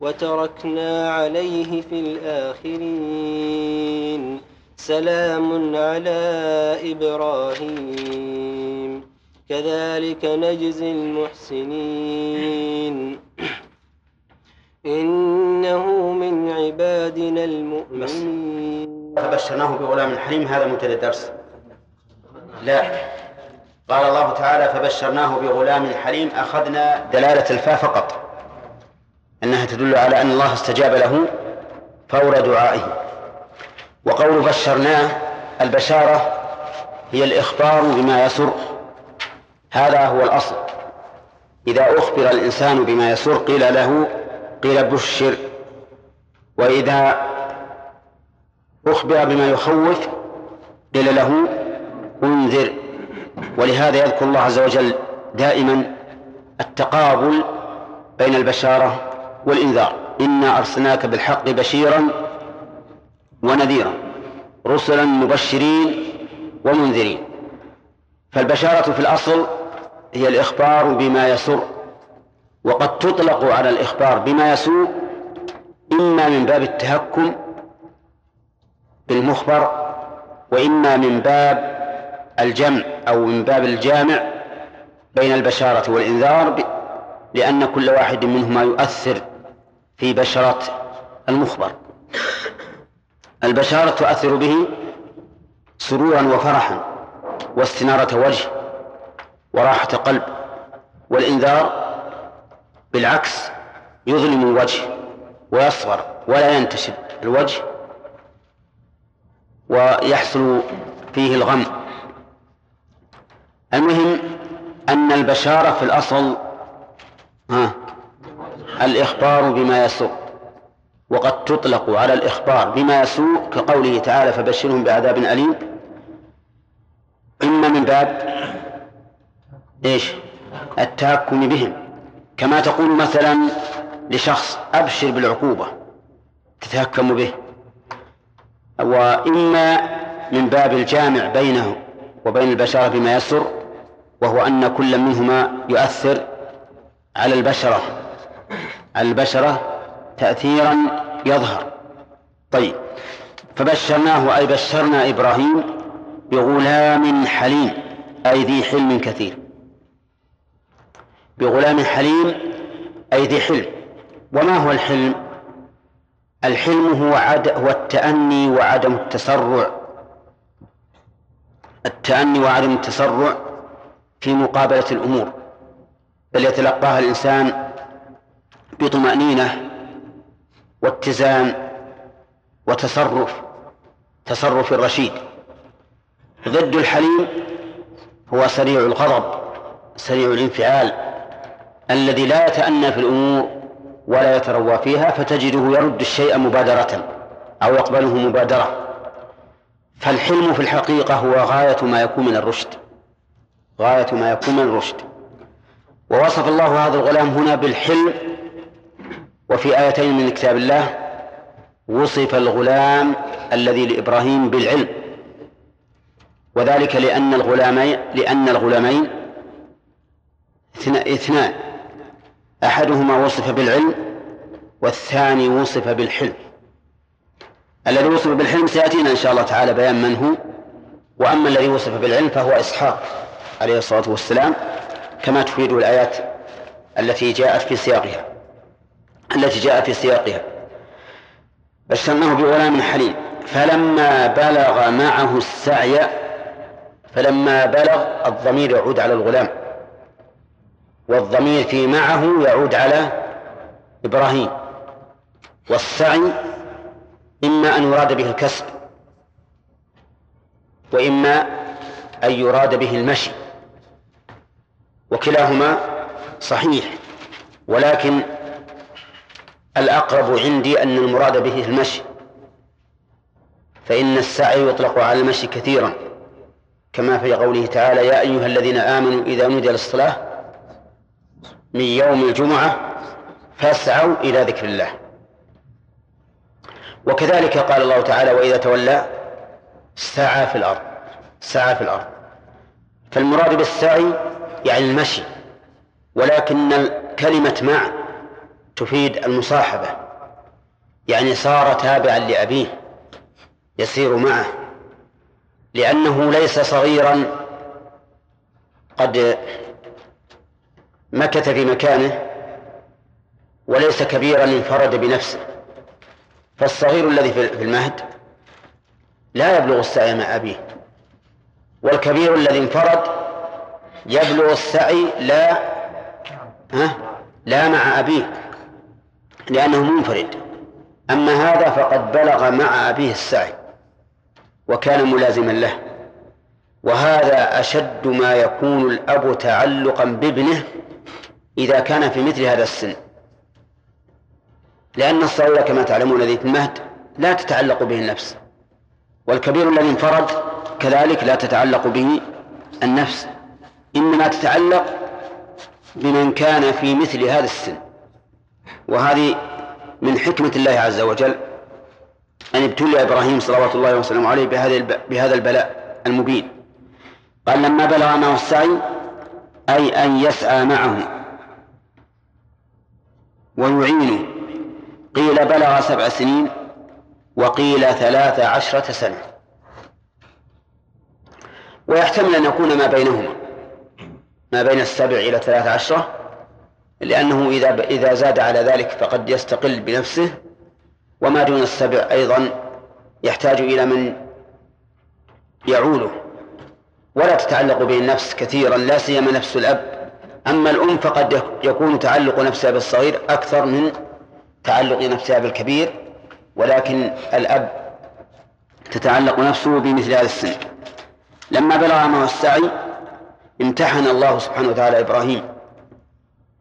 وتركنا عليه في الآخرين. سلام على إبراهيم. كذلك نجزي المحسنين. إنه من عبادنا المؤمنين. فبشرناه بغلام حليم. هذا منتدى الدرس. لا. قال الله تعالى فبشرناه بغلام حليم. أخذنا دلالة الفاء فقط. أنها تدل على أن الله استجاب له فور دعائه. وقول بشرناه البشارة هي الإخبار بما يسر. هذا هو الأصل. إذا أخبر الإنسان بما يسر قيل له قيل بشر. وإذا أخبر بما يخوف قيل له انذر. ولهذا يذكر الله عز وجل دائما التقابل بين البشارة والإنذار. إنا أرسلناك بالحق بشيرا ونذيرا رسلا مبشرين ومنذرين. فالبشارة في الأصل هي الإخبار بما يسر وقد تطلق على الإخبار بما يسوء إما من باب التهكم بالمخبر وإما من باب الجمع أو من باب الجامع بين البشارة والإنذار لأن كل واحد منهما يؤثر في بشرة المخبر. البشارة تؤثر به سرورا وفرحا واستنارة وجه وراحة قلب والإنذار بالعكس يظلم الوجه ويصغر ولا ينتشر الوجه ويحصل فيه الغم. المهم أن البشارة في الأصل ها الإخبار بما يسوء وقد تطلق على الإخبار بما يسوء كقوله تعالى فبشرهم بعذاب أليم إما من باب إيش؟ التهكم بهم. كما تقول مثلا لشخص أبشر بالعقوبة تتهكم به وإما من باب الجامع بينه وبين البشرة بما يسر وهو أن كل منهما يؤثر على البشرة. البشرة تأثيرا يظهر. طيب فبشرناه أي بشرنا إبراهيم بغلام حليم أي ذي حلم كثير. بغلام حليم أي ذي حلم. وما هو الحلم؟ الحلم هو عد هو التأني وعدم التسرع. التأني وعدم التسرع في مقابلة الأمور. بل يتلقاها الإنسان بطمأنينة واتزان وتصرف تصرف الرشيد. ضد الحليم هو سريع الغضب سريع الانفعال الذي لا يتأنى في الأمور ولا يتروى فيها فتجده يرد الشيء مبادرة أو يقبله مبادرة. فالحلم في الحقيقة هو غاية ما يكون من الرشد غاية ما يكون من الرشد. ووصف الله هذا الغلام هنا بالحلم وفي آيتين من كتاب الله وصف الغلام الذي لإبراهيم بالعلم. وذلك لأن الغلامين لأن الغلامين اثنان. أحدهما وصف بالعلم والثاني وصف بالحلم. الذي وصف بالحلم سيأتينا إن شاء الله تعالى بيان من هو. وأما الذي وصف بالعلم فهو إسحاق عليه الصلاة والسلام كما تفيد الآيات التي جاءت في سياقها. التي جاءت في سياقها بشرناه بغلام حليم. فلما بلغ معه السعي فلما بلغ الضمير يعود على الغلام والضمير في معه يعود على إبراهيم. والسعي إما أن يراد به الكسب وإما أن يراد به المشي وكلاهما صحيح ولكن الأقرب عندي أن المراد به المشي. فإن السعي يطلق على المشي كثيرا. كما في قوله تعالى يا أيها الذين آمنوا إذا نودي للصلاة من يوم الجمعة فاسعوا إلى ذكر الله. وكذلك قال الله تعالى وإذا تولى سعى في الأرض سعى في الأرض. فالمراد بالسعي يعني المشي ولكن كلمة مع تفيد المصاحبة. يعني صار تابعا لأبيه يسير معه. لأنه ليس صغيرا قد مكث في مكانه وليس كبيرا انفرد بنفسه. فالصغير الذي في المهد لا يبلغ السعي مع أبيه والكبير الذي انفرد يبلغ السعي لا ها لا مع أبيه. لأنه منفرد. أما هذا فقد بلغ مع أبيه السعي وكان ملازما له. وهذا أشد ما يكون الأب تعلقا بابنه إذا كان في مثل هذا السن. لأن الصغير كما تعلمون الذي في المهد لا تتعلق به النفس والكبير الذي انفرد كذلك لا تتعلق به النفس. إنما تتعلق بمن كان في مثل هذا السن. وهذه من حكمة الله عز وجل أن ابتلي إبراهيم صلوات الله وسلامه عليه بهذا بهذا البلاء المبين. قال لما بلغ معه السعي أي أن يسعى معه. ويعينه قيل بلغ سبع سنين وقيل ثلاث عشرة سنة. ويحتمل أن يكون ما بينهما. ما بين السبع إلى ثلاث عشرة لأنه إذا إذا زاد على ذلك فقد يستقل بنفسه وما دون السبع أيضا يحتاج إلى من يعوله ولا تتعلق به النفس كثيرا لا سيما نفس الأب. أما الأم فقد يكون تعلق نفسها بالصغير أكثر من تعلق نفسها بالكبير ولكن الأب تتعلق نفسه بمثل هذا السن. لما بلغ معه السعي امتحن الله سبحانه وتعالى إبراهيم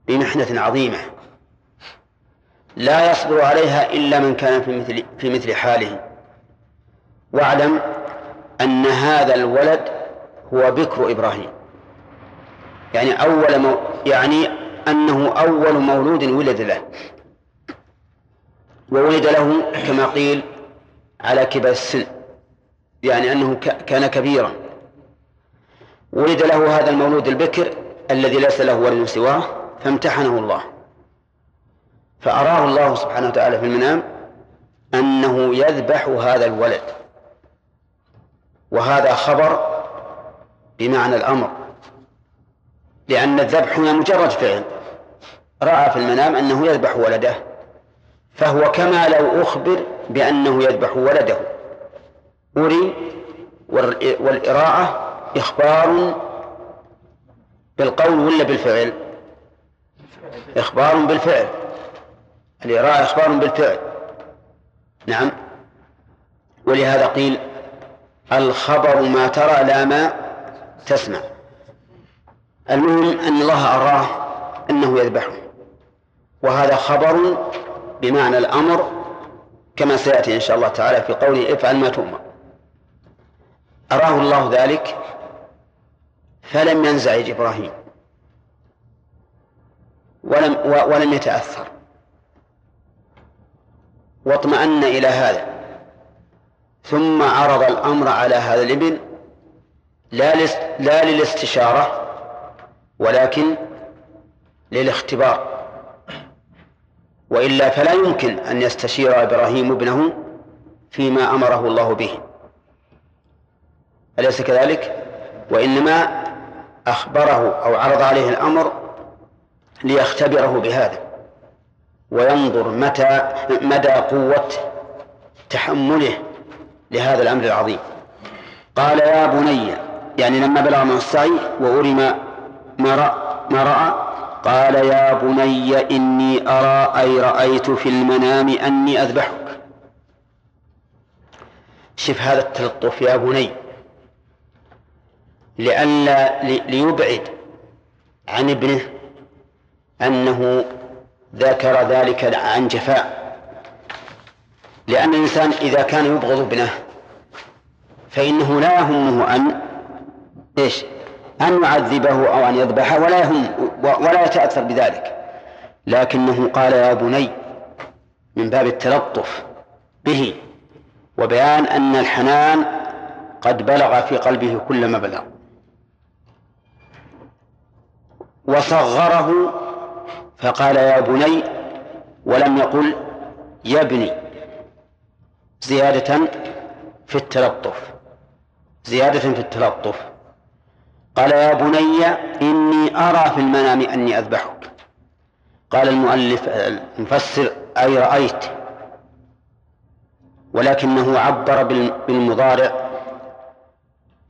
بمحنة عظيمة. لا يصبر عليها إلا من كان في مثل في مثل حاله. واعلم أن هذا الولد هو بكر إبراهيم. يعني أول مو يعني أنه أول مولود ولد له. وولد له كما قيل على كبر السن. يعني أنه كان كبيرا. ولد له هذا المولود البكر الذي ليس له ولد سواه. فامتحنه الله. فأراه الله سبحانه وتعالى في المنام أنه يذبح هذا الولد. وهذا خبر بمعنى الأمر. لأن الذبح هنا مجرد فعل. رأى في المنام أنه يذبح ولده فهو كما لو أخبر بأنه يذبح ولده. أري والإراعة إخبار بالقول ولا بالفعل؟ إخبار بالفعل. الإراعة إخبار بالفعل. نعم. ولهذا قيل الخبر ما ترى لا ما تسمع. المهم أن الله أراه أنه يذبحه. وهذا خبر بمعنى الأمر كما سيأتي إن شاء الله تعالى في قوله افعل ما تؤمر. أراه الله ذلك فلم ينزعج إبراهيم. ولم ولم يتأثر. واطمأن إلى هذا. ثم عرض الأمر على هذا الابن لا لا للاستشارة ولكن للاختبار. وإلا فلا يمكن أن يستشير إبراهيم ابنه فيما أمره الله به. أليس كذلك؟ وإنما أخبره أو عرض عليه الأمر ليختبره بهذا. وينظر متى مدى قوة تحمله لهذا الأمر العظيم. قال يا بني يعني لما بلغ معه السعي وأري ما ما رأى, ما رأى قال يا بني إني أرى أي رأيت في المنام أني أذبحك. شف هذا التلطف يا بني. لئلا ليبعد عن ابنه أنه ذكر ذلك عن جفاء. لأن الإنسان إذا كان يبغض ابنه فإنه لا يهمه أن إيش؟ أن يعذبه أو أن يذبحه ولا يهم ولا يتأثر بذلك. لكنه قال يا بني من باب التلطف به وبيان أن الحنان قد بلغ في قلبه كل ما بلغ. وصغره فقال يا بني ولم يقل يا ابني زيادة في التلطف زيادة في التلطف. قال يا بني إني أرى في المنام أني أذبحك. قال المؤلف المفسر أي رأيت؟ ولكنه عبر بالمضارع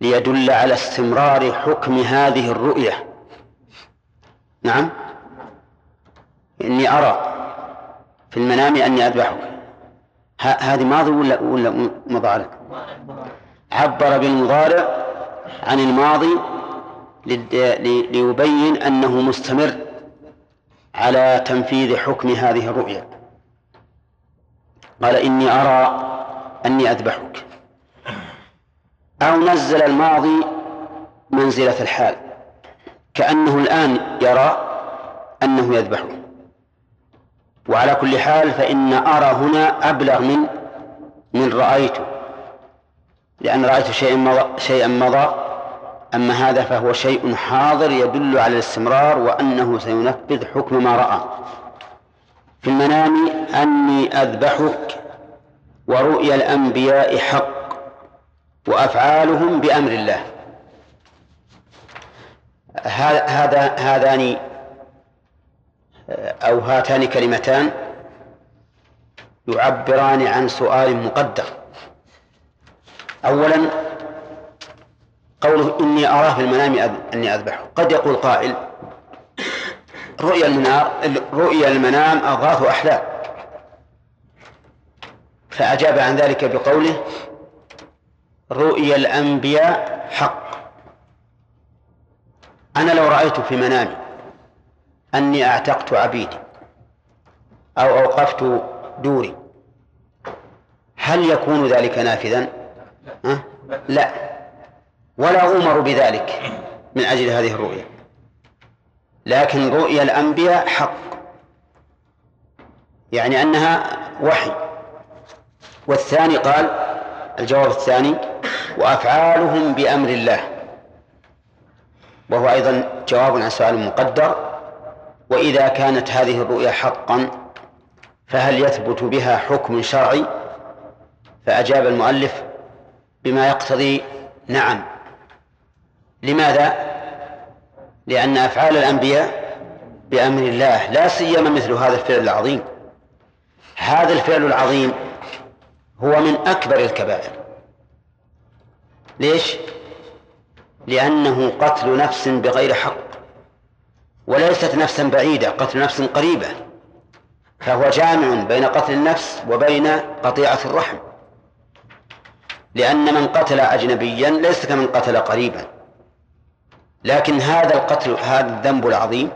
ليدل على استمرار حكم هذه الرؤية. نعم؟ إني أرى في المنام أني أذبحك. هذه ماضي ولا ولا مضارع؟ عبر بالمضارع عن الماضي ليبين أنه مستمر على تنفيذ حكم هذه الرؤيا. قال إني أرى أني أذبحك. أو نزل الماضي منزلة الحال. كأنه الآن يرى أنه يذبحه. وعلى كل حال فإن أرى هنا أبلغ من من رأيت لأن رأيت شيئا مضى, شيئا مضى أما هذا فهو شيء حاضر يدل على الاستمرار وأنه سينفذ حكم ما رأى. في المنام أني أذبحك ورؤيا الأنبياء حق وأفعالهم بأمر الله. هذا هذان أو هاتان كلمتان يعبران عن سؤال مقدر. أولا قوله إني أراه في المنام أني أذبحه. قد يقول قائل رؤيا المنام رؤيا المنام أضغاث أحلام. فأجاب عن ذلك بقوله رؤيا الأنبياء حق. أنا لو رأيت في منامي أني أعتقت عبيدي أو أوقفت دوري. هل يكون ذلك نافذا؟ أه؟ لا. ولا أمر بذلك من أجل هذه الرؤيا لكن رؤيا الأنبياء حق. يعني أنها وحي. والثاني قال الجواب الثاني وأفعالهم بأمر الله. وهو أيضا جواب عن سؤال مقدر. وإذا كانت هذه الرؤيا حقا فهل يثبت بها حكم شرعي؟ فأجاب المؤلف بما يقتضي نعم. لماذا؟ لأن أفعال الأنبياء بأمر الله لا سيما مثل هذا الفعل العظيم. هذا الفعل العظيم هو من أكبر الكبائر. ليش؟ لأنه قتل نفس بغير حق. وليست نفسا بعيدة قتل نفس قريبة. فهو جامع بين قتل النفس وبين قطيعة الرحم. لأن من قتل أجنبيا ليس كمن قتل قريبا. لكن هذا القتل هذا الذنب العظيم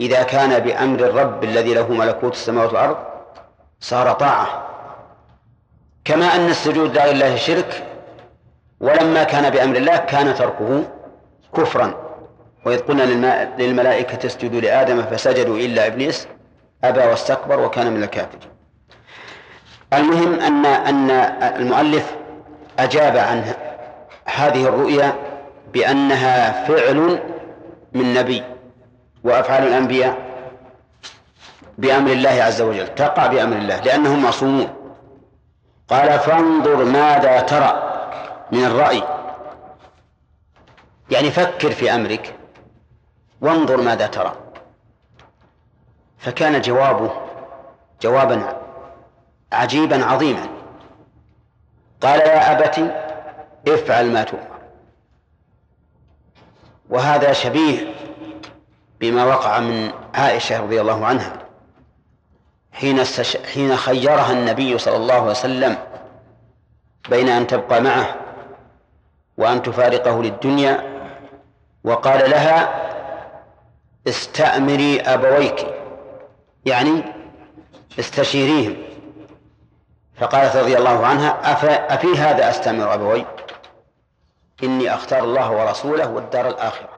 إذا كان بأمر الرب الذي له ملكوت السماوات والأرض صار طاعة. كما أن السجود الله شرك ولما كان بأمر الله كان تركه كفرا. وإذ قلنا للملائكة اسجدوا لآدم فسجدوا إلا إبليس أبى واستكبر وكان من الكافرين المهم أن أن المؤلف أجاب عن هذه الرؤيا بأنها فعل من نبي وأفعال الأنبياء بأمر الله عز وجل تقع بأمر الله لأنهم معصومون. قال فانظر ماذا ترى من الرأي. يعني فكر في أمرك وانظر ماذا ترى. فكان جوابه جوابا عجيبا عظيما. قال يا أبت افعل ما تؤمر. وهذا شبيه بما وقع من عائشة رضي الله عنها. حين استش... حين خيرها النبي صلى الله عليه وسلم بين أن تبقى معه وأن تفارقه للدنيا وقال لها استأمري أبويك يعني استشيريهم. فقالت رضي الله عنها أفي هذا أستأمر أبوي؟ إني أختار الله ورسوله والدار الآخرة.